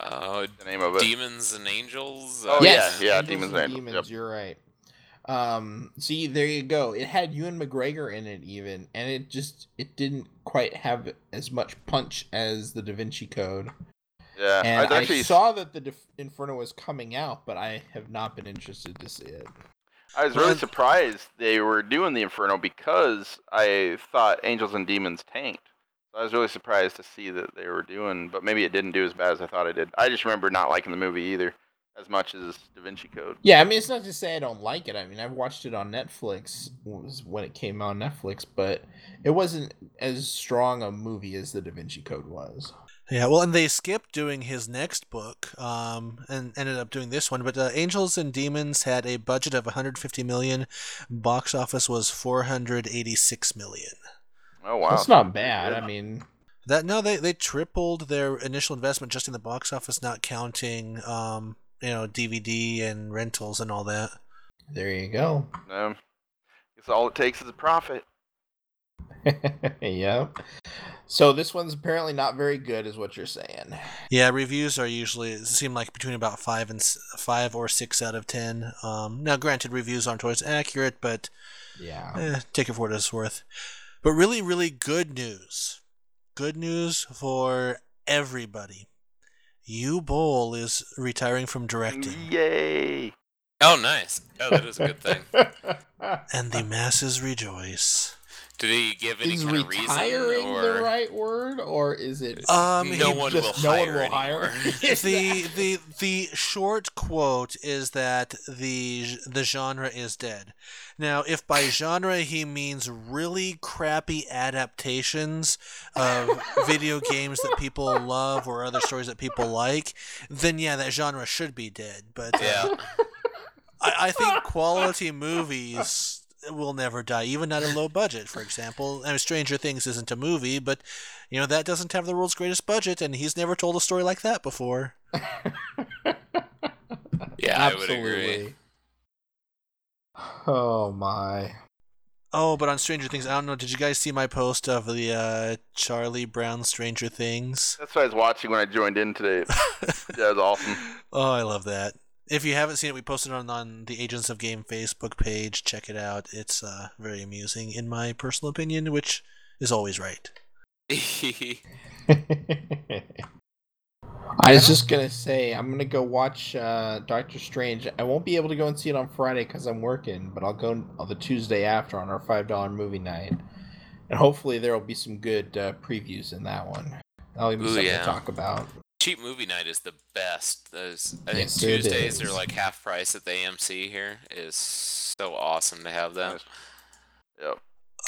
Oh, the name of it. demons and angels. Oh, Uh, yeah, yeah, Angels Demons and and Angels, Demons. You're right. Um, see, there you go. It had Ewan McGregor in it, even, and it just it didn't quite have as much punch as the Da Vinci Code. Yeah, I And I, actually saw that the Def- Inferno was coming out, but I have not been interested to see it. I was really surprised they were doing the Inferno because I thought Angels and Demons tanked. So I was really surprised to see that they were doing, but maybe it didn't do as bad as I thought it did. I just remember not liking the movie either as much as Da Vinci Code. Yeah, I mean, it's not to say I don't like it. I mean, I've watched it on Netflix when it came out on Netflix, but it wasn't as strong a movie as the Da Vinci Code was. Yeah, well, and they skipped doing his next book, um, and ended up doing this one. But uh, Angels and Demons had a budget of 150 million, box office was 486 million. Oh wow, That's not bad. good. I mean, That no, they they tripled their initial investment just in the box office, not counting um, you know DVD and rentals and all that. there you go. Um, guess all it takes is a profit. yep. So this one's apparently not very good, is what you're saying. Yeah, reviews are usually seem like between about five and five or six out of ten. Um, now, granted, reviews aren't always accurate, but Yeah. eh, take it for what it's worth. But really, really good news. Good news for everybody. Uwe Boll is retiring from directing, Yay! Oh, nice. Oh, that is a good thing. and the masses rejoice. Did he give any is kind of reason? retiring or... the right word, or is it? Um, no one just will no one hire will hire? the the the short quote is that the the genre is dead. Now, if by genre he means really crappy adaptations of video games that people love or other stories that people like, then yeah, that genre should be dead. But uh, Yeah. I, I think quality movies will never die, even not a low budget. For example, I mean, Stranger Things isn't a movie, but you know that doesn't have the world's greatest budget, and he's never told a story like that before. Yeah, I would agree. Oh my. Oh, but on Stranger Things, I don't know. Did you guys see my post of the uh, Charlie Brown Stranger Things? That's what I was watching when I joined in today. that was awesome. Oh, I love that. If you haven't seen it, we posted it on on the Agents of Game Facebook page. Check it out. It's uh, very amusing, in my personal opinion, which is always right. I was just gonna say I'm gonna go watch uh, Doctor Strange. I won't be able to go and see it on Friday because I'm working, but I'll go on the Tuesday after on our five dollar movie night, and hopefully there will be some good uh, previews in that one. That'll be Ooh, something yeah. to talk about. Cheap movie night is the best. Those I think Yes, Tuesdays are like half price at the AMC here. Is so awesome to have that. Yep.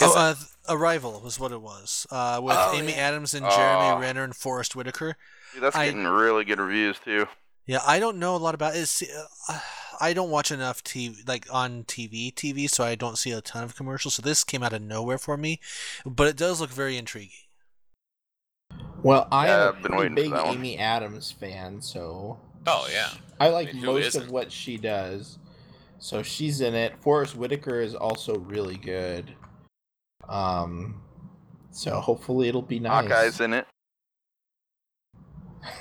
Oh, uh, Arrival was what it was, uh, with Oh, Amy yeah. Adams and. Jeremy Renner and Forest Whitaker. Dude, that's I- getting really good reviews too. Yeah, I don't know a lot about it. Uh, I don't watch enough TV, like on TV, TV, so I don't see a ton of commercials. So this came out of nowhere for me, but it does look very intriguing. Well, I Yeah, am a I've been pretty waiting for big that one. Amy Adams fan, so Oh yeah. I like I mean, most of isn't? what she does. So she's in it. Forest Whitaker is also really good. Um, so hopefully it'll be nice. Hawkeye's in it.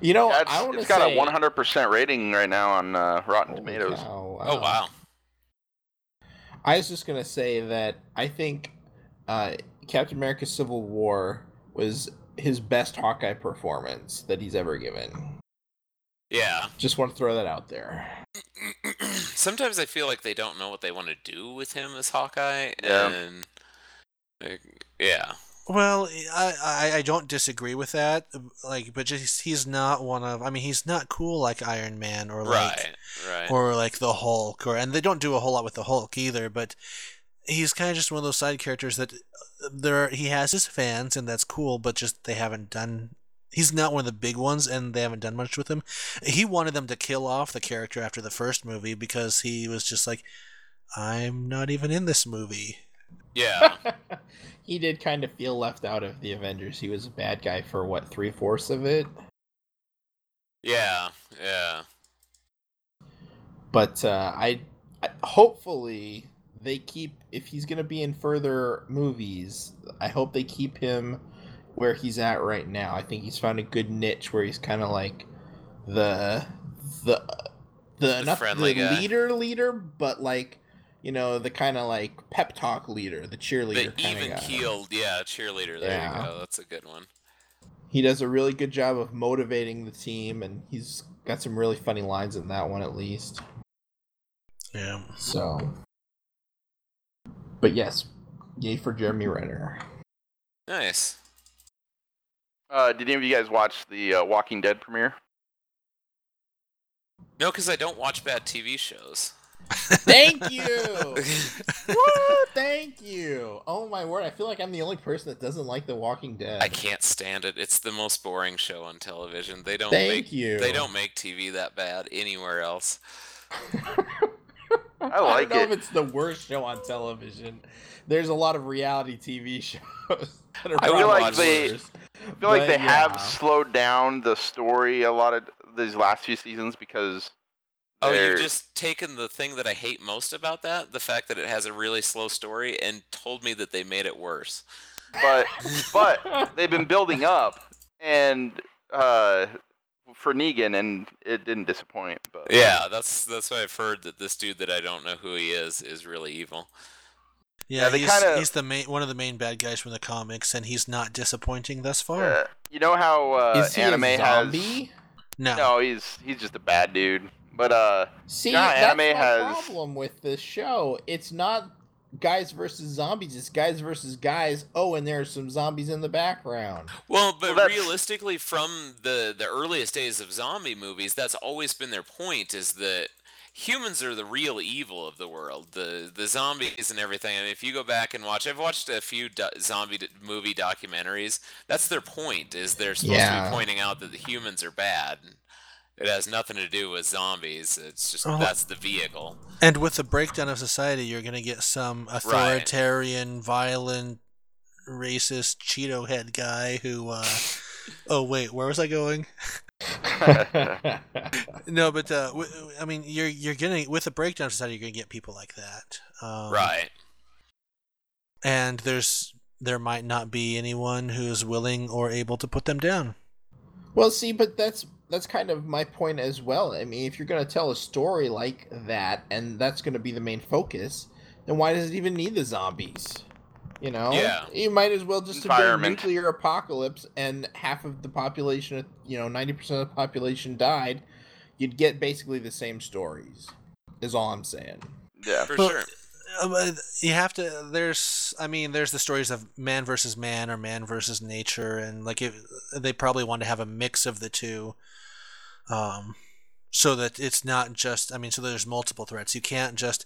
you know, Yeah, I want it's, to it's got say, a 100% rating right now on uh, Rotten Holy Tomatoes. cow, Oh wow. I was just gonna say that I think uh, Captain America: Civil War was his best Hawkeye performance that he's ever given. Yeah. Just want to throw that out there. Sometimes I feel like they don't know what they want to do with him as Hawkeye, Yeah. and like, yeah, Well, I, I I don't disagree with that. Like, but just he's not one of. I mean, he's not cool like Iron Man or like right, right. or like the Hulk, or and they don't do a whole lot with the Hulk either. But he's kind of just one of those side characters that uh, there he has his fans, and that's cool. But just they haven't done. He's not one of the big ones, and they haven't done much with him. He wanted them to kill off the character after the first movie because he was just like, "I'm not even in this movie." yeah, he did kind of feel left out of the Avengers. He was a bad guy for what three fourths of it. yeah, yeah. But uh, I, I hopefully they keep if he's gonna be in further movies. I hope they keep him where he's at right now. I think he's found a good niche where he's kind of like the the the, The not friendly the guy. leader leader, but like you know the kind of like pep talk leader, the cheerleader The even keeled, yeah, cheerleader. There Yeah. you go. That's a good one. He does a really good job of motivating the team, and he's got some really funny lines in that one at least. Yeah. So, but yes, yay for Jeremy Renner. Nice. Uh, did any of you guys watch the uh, Walking Dead premiere? No, because I don't watch bad TV shows. Thank you. Woo, thank you. Oh my word! I feel like I'm the only person that doesn't like The Walking Dead. I can't stand it. It's the most boring show on television. They don't Thank make you. they don't make TV that bad anywhere else. I like don't know it. if it's the worst show on television. There's a lot of reality TV shows. That are I feel like they- worse. I feel like But they have slowed down the story a lot of these last few seasons because Oh, they're- you've just taken the thing that I hate most about that, the fact that it has a really slow story, and told me that they made it worse. but but they've been building up and uh for Negan and it didn't disappoint. But Yeah, that's that's why I've heard that this dude that I don't know who he is is really evil. Yeah, Yeah, he's, kinda- he's the main one of the main bad guys from the comics, and he's not disappointing thus far. uh, you know how uh, Is he anime a has no, no, he's he's just a bad dude. But uh, See, Yeah, that's anime my has- problem with this show. It's not guys versus zombies. It's guys versus guys. Oh, and there are some zombies in the background. Well, but Well, realistically, from the the earliest days of zombie movies, that's always been their point: is that humans are the real evil of the world. The the zombies and everything. I mean, if you go back and watch, I've watched a few do- zombie d- movie documentaries. That's their point: is they're supposed to be pointing out that the humans are bad. It has nothing to do with zombies. It's just Oh. that's the vehicle. and with the breakdown of society, you're gonna get some authoritarian, violent, racist Cheeto head guy who. uh Oh wait, where was I going? No, but uh, w- I mean, you're you're gonna with the breakdown of society, you're gonna get people like that, um, right. And there's there might not be anyone who's willing or able to put them down. well, see, but that's that's kind of my point as well. I mean, if you're going to tell a story like that, and that's going to be the main focus, then why does it even need the zombies? You know, Yeah. you might as well just have a Environment. nuclear apocalypse, and half of the population, you know, ninety percent of the population died. You'd get basically the same stories. Is all I'm saying. yeah, For Well, sure. Uh, you have to. There's, I mean, there's the stories of man versus man or man versus nature, and like they probably want to have a mix of the two, um, so that it's not just. I mean, so there's multiple threats. You can't just.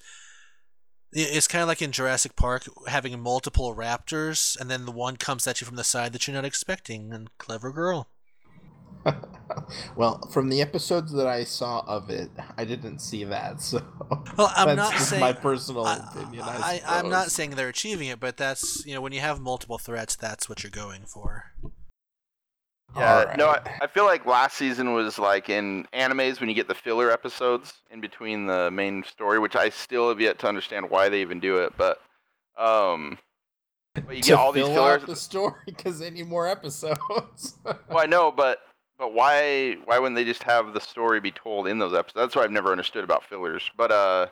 It's kind of like in Jurassic Park having multiple raptors, and then the one comes at you from the side that you're not expecting. And clever girl. Well, from the episodes that I saw of it, I didn't see that. So, Well, I'm that's not just saying my personal I, opinion. I, I, I'm not saying they're achieving it, but that's you know when you have multiple threats, that's what you're going for. yeah. No, I, I feel like last season was like in animes when you get the filler episodes in between the main story, which I still have yet to understand why they even do it. But um, but you to get all these fillers. out the story because they need more episodes. Well, I know, but but why why wouldn't they just have the story be told in those episodes? That's what I've never understood about fillers. But uh,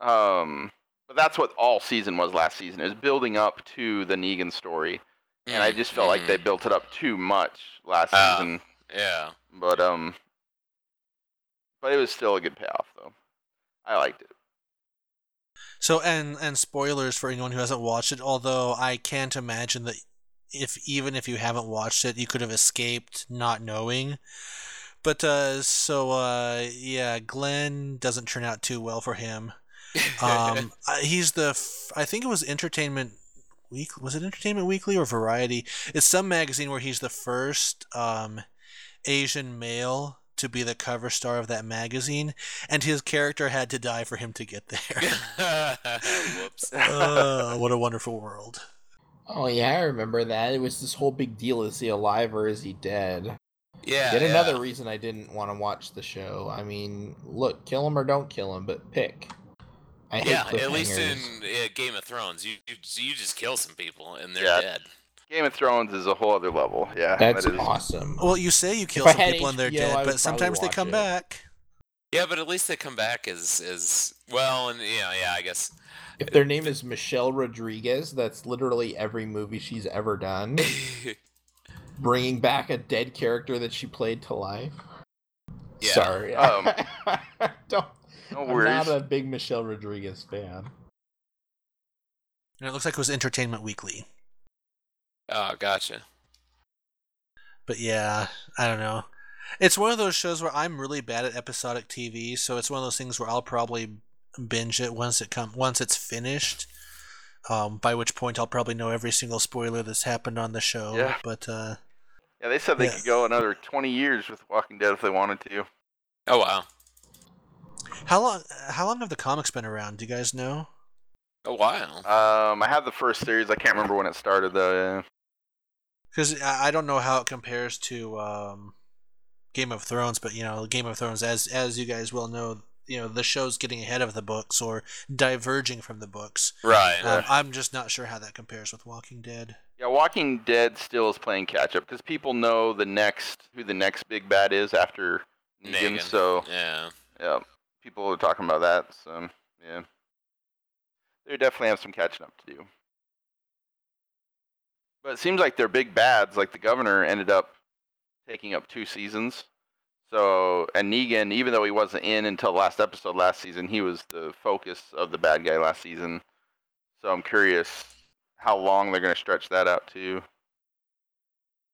um, but that's what all season was last season. It was building up to the Negan story, and I just felt like they built it up too much last Ah. season. Yeah. But um, but it was still a good payoff though. I liked it. So and and spoilers for anyone who hasn't watched it. Although I can't imagine that if even if you haven't watched it, you could have escaped not knowing. But uh, so uh, yeah, Glenn doesn't turn out too well for him. Um, uh, he's the f- I think it was Entertainment Week. Was it Entertainment Weekly or Variety? It's some magazine where he's the first um, Asian male to be the cover star of that magazine, and his character had to die for him to get there. Whoops. oh, what a wonderful world. Oh yeah, I remember that. It was this whole big deal: is he alive or is he dead? Yeah. Yet yeah. another reason I didn't want to watch the show. I mean, look, kill him or don't kill him, but pick. I hate Yeah, at least in cliffhangers. uh, Game of Thrones, you, you you just kill some people and they're Yeah. dead. Game of Thrones is a whole other level. Yeah, That's that is. awesome. Well, you say you kill I some had people and they're dead, but sometimes they come it. back. Yeah, but at least they come back as as well, and yeah, yeah, I guess. If their name is Michelle Rodriguez, that's literally every movie she's ever done, bringing back a dead character that she played to life. Yeah. Sorry, Um, don't. No I'm not a big Michelle Rodriguez fan. And it looks like it was Entertainment Weekly. oh, gotcha. But yeah, I don't know. It's one of those shows where I'm really bad at episodic TV, so it's one of those things where I'll probably binge it once it come once it's finished. Um, by which point I'll probably know every single spoiler that's happened on the show. Yeah. But uh, Yeah, they said they Yeah. could go another 20 years with Walking Dead if they wanted to. Oh wow. how long how long have the comics been around? Do you guys know? A while. Um, I have the first series. I can't remember when it started though. Yeah. Because I I don't know how it compares to um, Game of Thrones, but you know, Game of Thrones, as as you guys well know, you know the show's getting ahead of the books or diverging from the books. right. Um, I'm just not sure how that compares with Walking Dead. Yeah, Walking Dead still is playing catch up because people know the next who the next big bad is after Negan. Negan. So Yeah. yeah, people are talking about that. So yeah, they definitely have some catching up to do. But it seems like their big bads, like the governor, ended up taking up two seasons. So and Negan, even though he wasn't in until the last episode last season, he was the focus of the bad guy last season. So I'm curious how long they're going to stretch that out to.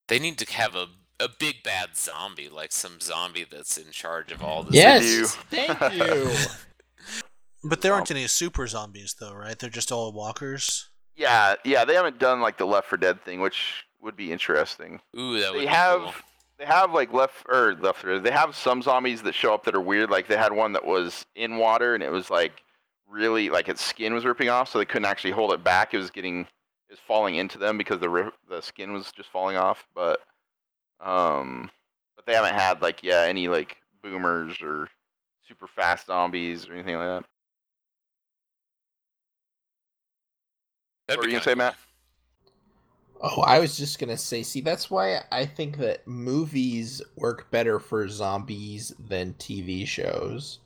They need to have a a big bad zombie, like some zombie that's in charge of all this. Yes, do. thank you. But there aren't um, any super zombies, though, right? They're just all walkers. Yeah, yeah, they haven't done like the Left 4 Dead thing, which would be interesting. Ooh, that would They be have cool. They have like left or left They have some zombies that show up that are weird. Like they had one that was in water and it was like really like its skin was ripping off, so they couldn't actually hold it back. It was getting it was falling into them because the ri- the skin was just falling off. But um, but they haven't had like yeah any like boomers or super fast zombies or anything like that. That'd what were you gonna say, Matt? Oh, I was just gonna say, see, that's why I think that movies work better for zombies than TV shows.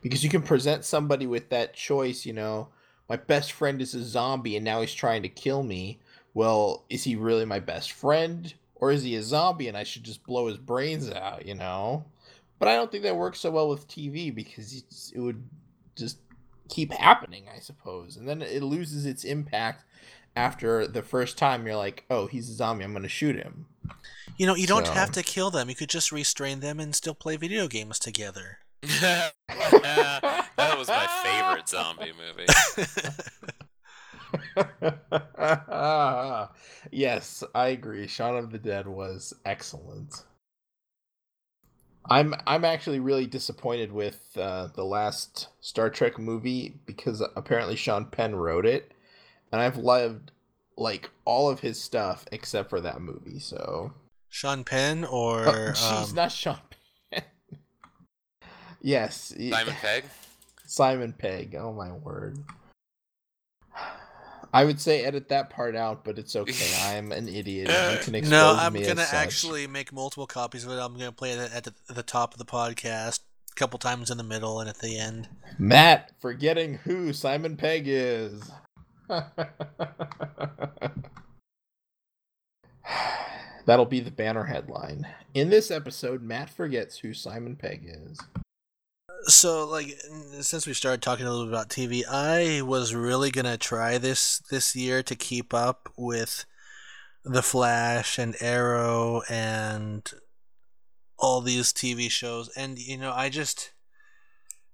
Because you can present somebody with that choice, you know, my best friend is a zombie and now he's trying to kill me. Well, is he really my best friend? Or is he a zombie and I should just blow his brains out, you know? But I don't think that works so well with TV because it would just keep happening, I suppose. And then it loses its impact after the first time you're like, oh, he's a zombie, I'm gonna shoot him. You know, you don't So- have to kill them. You could just restrain them and still play video games together. that was my favorite zombie movie. yes, I agree. Shaun of the Dead was excellent. I'm I'm actually really disappointed with uh, the last Star Trek movie because apparently Sean Penn wrote it, and I've loved like all of his stuff except for that movie. So Sean Penn or Oh, jeez, um, not Sean Penn. yes, Simon Pegg. Simon Pegg. Oh my word. I would say edit that part out, but it's okay. I'm an idiot. You can expose me. no, I'm me gonna as such. actually make multiple copies of it. I'm gonna play it at the, at the top of the podcast a couple times in the middle and at the end. Matt forgetting who Simon Pegg is. That'll be the banner headline. In this episode, Matt forgets who Simon Pegg is. So, like, since we started talking a little bit about TV, I was really gonna try this this year to keep up with the Flash and Arrow and all these TV shows, and you know, I just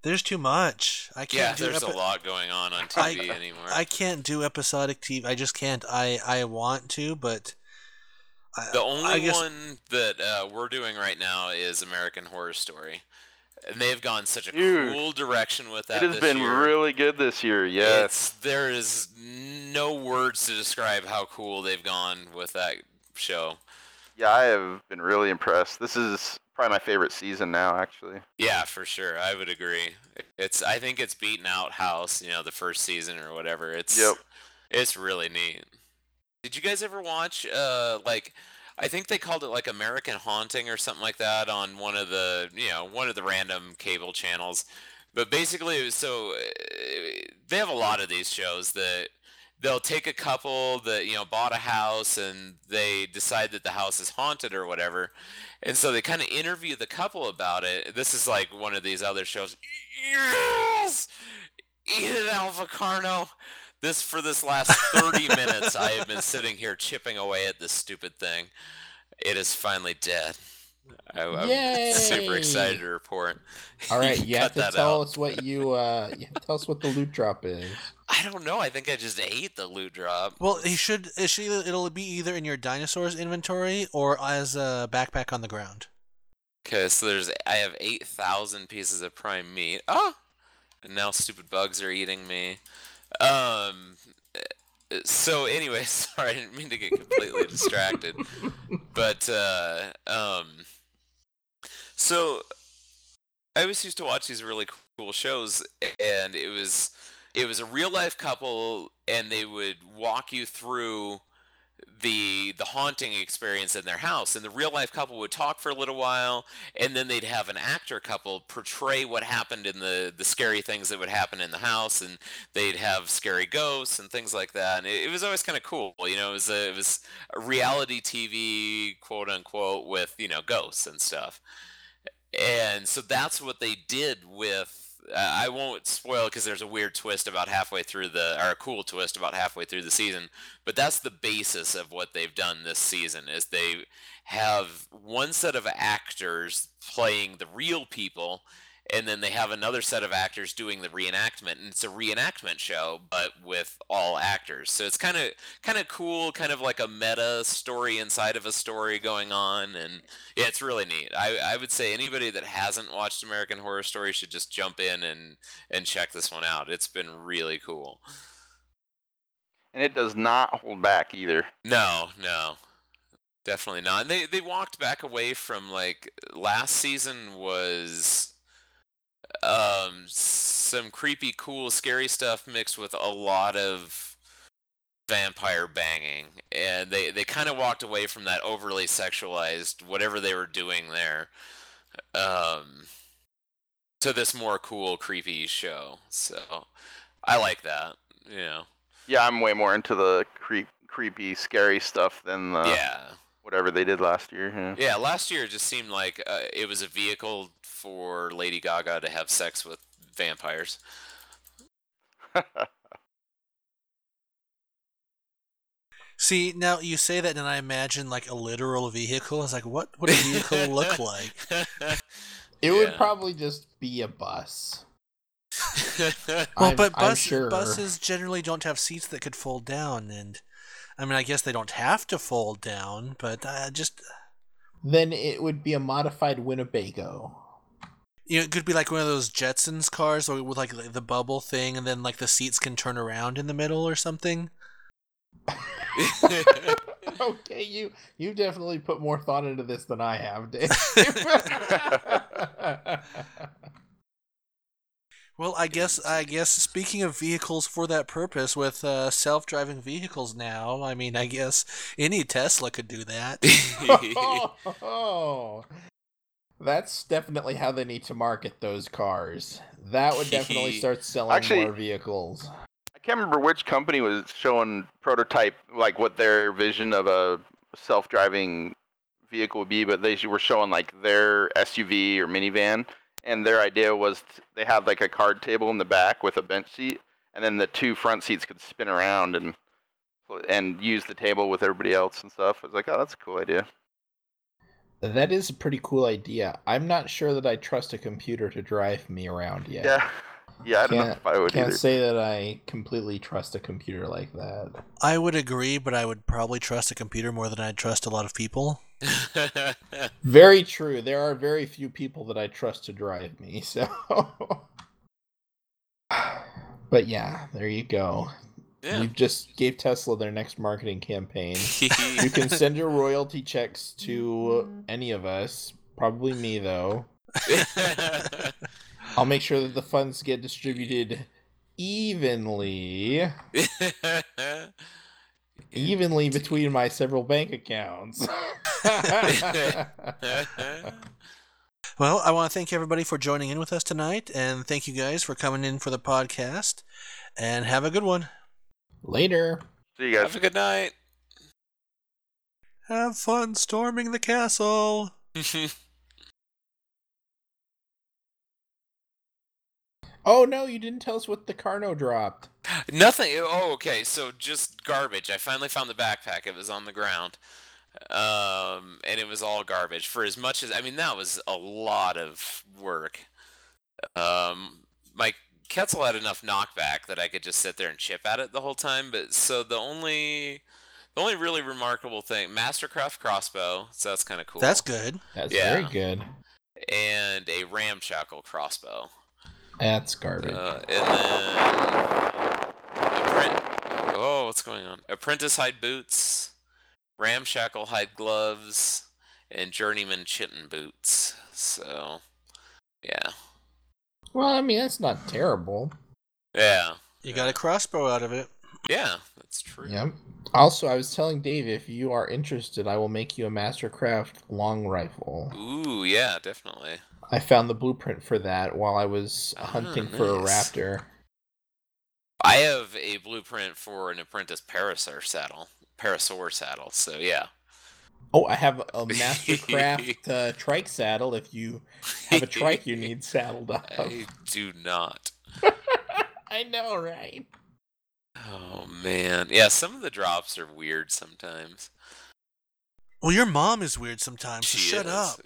there's too much. I can't. Yeah, do there's epi- a lot going on on I- TV anymore. I can't do episodic TV. I just can't. I I want to, but I, The only I guess, one that uh, we're doing right now is American Horror Story, and they've gone such a Dude, cool direction with that. It has this been year. really good this year. Yes. It's, there is no words to describe how cool they've gone with that show. Yeah, I have been really impressed. This is probably my favorite season now, actually. Yeah, for sure. I would agree. It's I think it's beaten out House, you know, the first season or whatever. It's Yep. it's really neat. Did you guys ever watch uh like I think they called it like American Haunting or something like that on one of the, you know, one of the random cable channels. But basically it was so uh, they have a lot of these shows that they'll take a couple that, you know, bought a house and they decide that the house is haunted or whatever. And so they kind of interview the couple about it. This is like one of these other shows. Yes! Enid Alpha Carno. This for this last 30 minutes I have been sitting here chipping away at this stupid thing. It is finally dead. I, I'm super excited to report. All right, can you have cut to that tell out. us what you uh you have to tell us what the loot drop is. I don't know. I think I just ate the loot drop. well, he should. it should it'll be either in your dinosaurs inventory or as a backpack on the ground. Okay, so there's I have 8,000 pieces of prime meat. Oh! And now stupid bugs are eating me. Um so anyway, sorry, I didn't mean to get completely distracted. But uh um so I always used to watch these really cool shows and it was it was a real life couple and they would walk you through the the haunting experience in their house and the real life couple would talk for a little while and then they'd have an actor couple portray what happened in the the scary things that would happen in the house and they'd have scary ghosts and things like that and it, it was always kind of cool you know it was a, it was a reality tv quote unquote with you know ghosts and stuff and so that's what they did with uh, I won't spoil because there's a weird twist about halfway through the, or a cool twist about halfway through the season. But that's the basis of what they've done this season is they have one set of actors playing the real people, and then they have another set of actors doing the reenactment, and it's a reenactment show, but with all actors. So it's kind of kind of cool, kind of like a meta story inside of a story going on, and yeah, it's really neat. I, I would say anybody that hasn't watched American Horror Story should just jump in and and check this one out. It's been really cool. And it does not hold back either. No, no. Definitely not. And they they walked back away from like last season was um some creepy cool scary stuff mixed with a lot of vampire banging and they they kind of walked away from that overly sexualized whatever they were doing there um to this more cool creepy show so i like that you know Yeah, I'm way more into the creep, creepy, scary stuff than the yeah whatever they did last year. Yeah. Yeah, last year it just seemed like uh, it was a vehicle for Lady Gaga to have sex with vampires. See, now you say that, and I imagine like a literal vehicle. It's like, what would a vehicle look like? It would Yeah. probably just be a bus. Well, I'm- but I'm bus, sure. buses generally don't have seats that could fold down, and I mean, I guess they don't have to fold down, but uh, just Then it would be a modified Winnebago. You know, it could be like one of those Jetsons cars, or with like the the bubble thing, and then like the seats can turn around in the middle or something. okay, you you definitely put more thought into this than I have, Dave. Well, I guess I guess speaking of vehicles for that purpose, with uh, self-driving vehicles now, I mean, I guess any Tesla could do that. oh, That's definitely how they need to market those cars. That would definitely start selling Actually- more vehicles. I can't remember which company was showing prototype, like what their vision of a self-driving vehicle would be, but they were showing like their SUV or minivan, and their idea was t- they had like a card table in the back with a bench seat, and then the two front seats could spin around and and use the table with everybody else and stuff. I was like, oh, that's a cool idea. That is a pretty cool idea. I'm not sure that I trust a computer to drive me around yet. Yeah, yeah. I don't know Can't- if I would Can't either. say that I completely trust a computer like that. I would agree, but I would probably trust a computer more than I'd trust a lot of people. Very true. There are very few people that I trust to drive me, so But yeah, there you go. Yeah. You just gave Tesla their next marketing campaign. You can send your royalty checks to mm-hmm. any of us, probably me though. I'll make sure that the funds get distributed evenly, evenly between my several bank accounts. Well, I want to thank everybody for joining in with us tonight, and thank you guys for coming in for the podcast. And have a good one. Later. See you guys. Have a good night. Have fun storming the castle. Oh no, you didn't tell us what the Carno dropped. Nothing. Oh, okay. So just garbage. I finally found the backpack. It was on the ground, um, and it was all garbage. For as much as I mean, that was a lot of work. Um, my Quetzal had enough knockback that I could just sit there and chip at it the whole time. But so the only, the only really remarkable thing, Mastercraft crossbow. So that's kind of cool. That's good. That's Yeah. very good. and a ramshackle crossbow. That's garbage. Uh, and then appren- oh, what's going on? Apprentice hide boots, ramshackle hide gloves, and journeyman chitin boots. So, yeah, well, I mean that's not terrible. yeah, You got a crossbow out of it. yeah. That's true. Yep. Also, I was telling Dave if you are interested, I will make you a Mastercraft long rifle. Ooh, yeah, definitely. I found the blueprint for that while I was ah, hunting for a raptor. I have a blueprint for an apprentice parasaur saddle, parasaur saddle. So yeah. Oh, I have a Mastercraft uh, trike saddle. If you have a trike you need saddled up. I do not. I know, right? Oh man, yeah. Some of the drops are weird sometimes. Well, your mom is weird sometimes, so She shut up.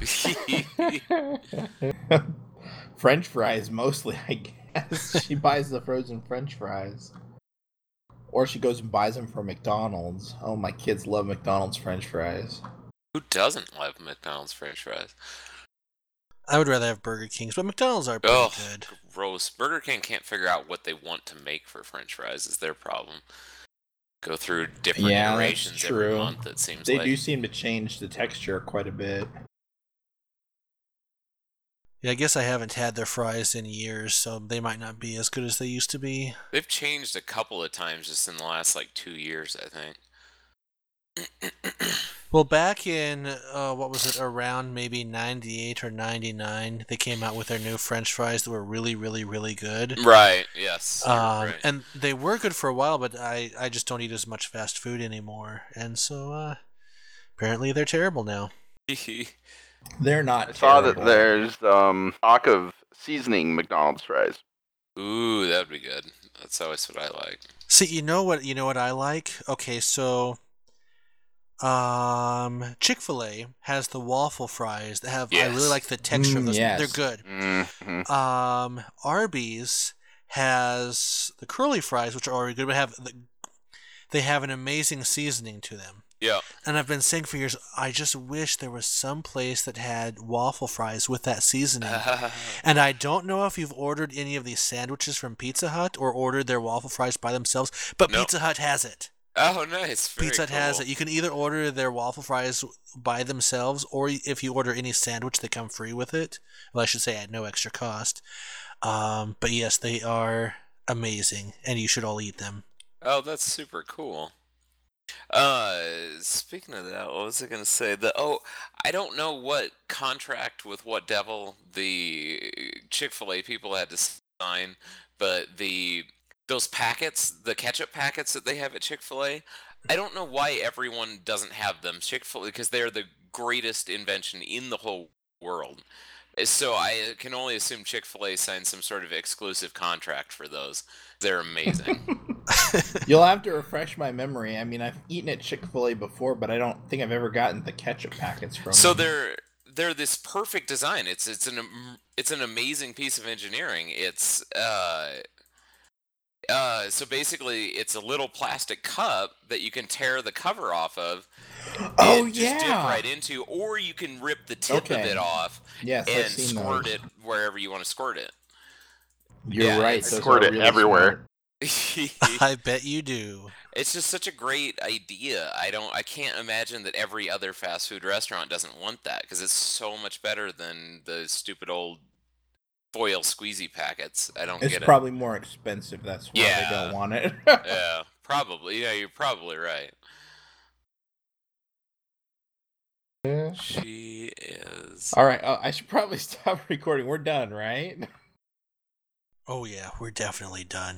French fries mostly, I guess. she buys the frozen French fries. Or she goes and buys them from McDonald's. Oh, my kids love McDonald's French fries. Who doesn't love McDonald's French fries? I would rather have Burger Kings, but McDonald's are pretty Oh, good. gross. Burger King can't figure out what they want to make for French fries. Is their problem? Go through different Yeah, iterations every true. month. It seems They like. do seem to change the texture quite a bit. Yeah, I guess I haven't had their fries in years, so they might not be as good as they used to be. They've changed a couple of times just in the last like two years, I think. Well, back in uh, what was it, around maybe '98 or '99, they came out with their new French fries that were really, really, really good. right. Yes. Um, right. And they were good for a while, but I, I just don't eat as much fast food anymore, and so uh, apparently they're terrible now. They're not I saw that there's um talk of seasoning McDonald's fries. Ooh, that would be good. That's always what I like. See, you know what? You know what I like? Okay, so um, Chick Fil A has the waffle fries that have. I really like the texture of Mm, those. yes. They're good. hmm Um, Arby's has the curly fries, which are already good, but have the, they have an amazing seasoning to them. Yeah. And I've been saying for years, I just wish there was some place that had waffle fries with that seasoning. And I don't know if you've ordered any of these sandwiches from Pizza Hut or ordered their waffle fries by themselves, but No. Pizza Hut has it. Oh, nice. Very Pizza Hut has cool. it. You can either order their waffle fries by themselves, or if you order any sandwich, they come free with it. Well, I should say at no extra cost. Um, but yes, they are amazing, and you should all eat them. Oh, that's super cool. Uh, speaking of that, what was I gonna say? The oh, I don't know what contract with what devil the Chick Fil A people had to sign, but the those packets, the ketchup packets that they have at Chick Fil A, I don't know why everyone doesn't have them. Chick Fil A because they're the greatest invention in the whole world. So I can only assume Chick Fil A signed some sort of exclusive contract for those. They're amazing. You'll have to refresh my memory. I mean, I've eaten at Chick Fil A before, but I don't think I've ever gotten the ketchup packets from. so them. they're they're this perfect design. It's it's an it's an amazing piece of engineering. It's uh uh so basically it's a little plastic cup that you can tear the cover off of Oh and just dip right into or you can rip the tip of it off Yes, I've and squirt those. it wherever you want to squirt it. You're Yeah, right. Squirt it really everywhere. I bet you do. It's just such a great idea. I don't. I can't imagine that every other fast food restaurant doesn't want that because it's so much better than the stupid old foil squeezy packets. I don't It's get it. It's probably more expensive. That's why they don't want it. it. Yeah, probably. Yeah, you're probably right. She is. All right. Oh, I should probably stop recording. We're done, right? Oh yeah, we're definitely done.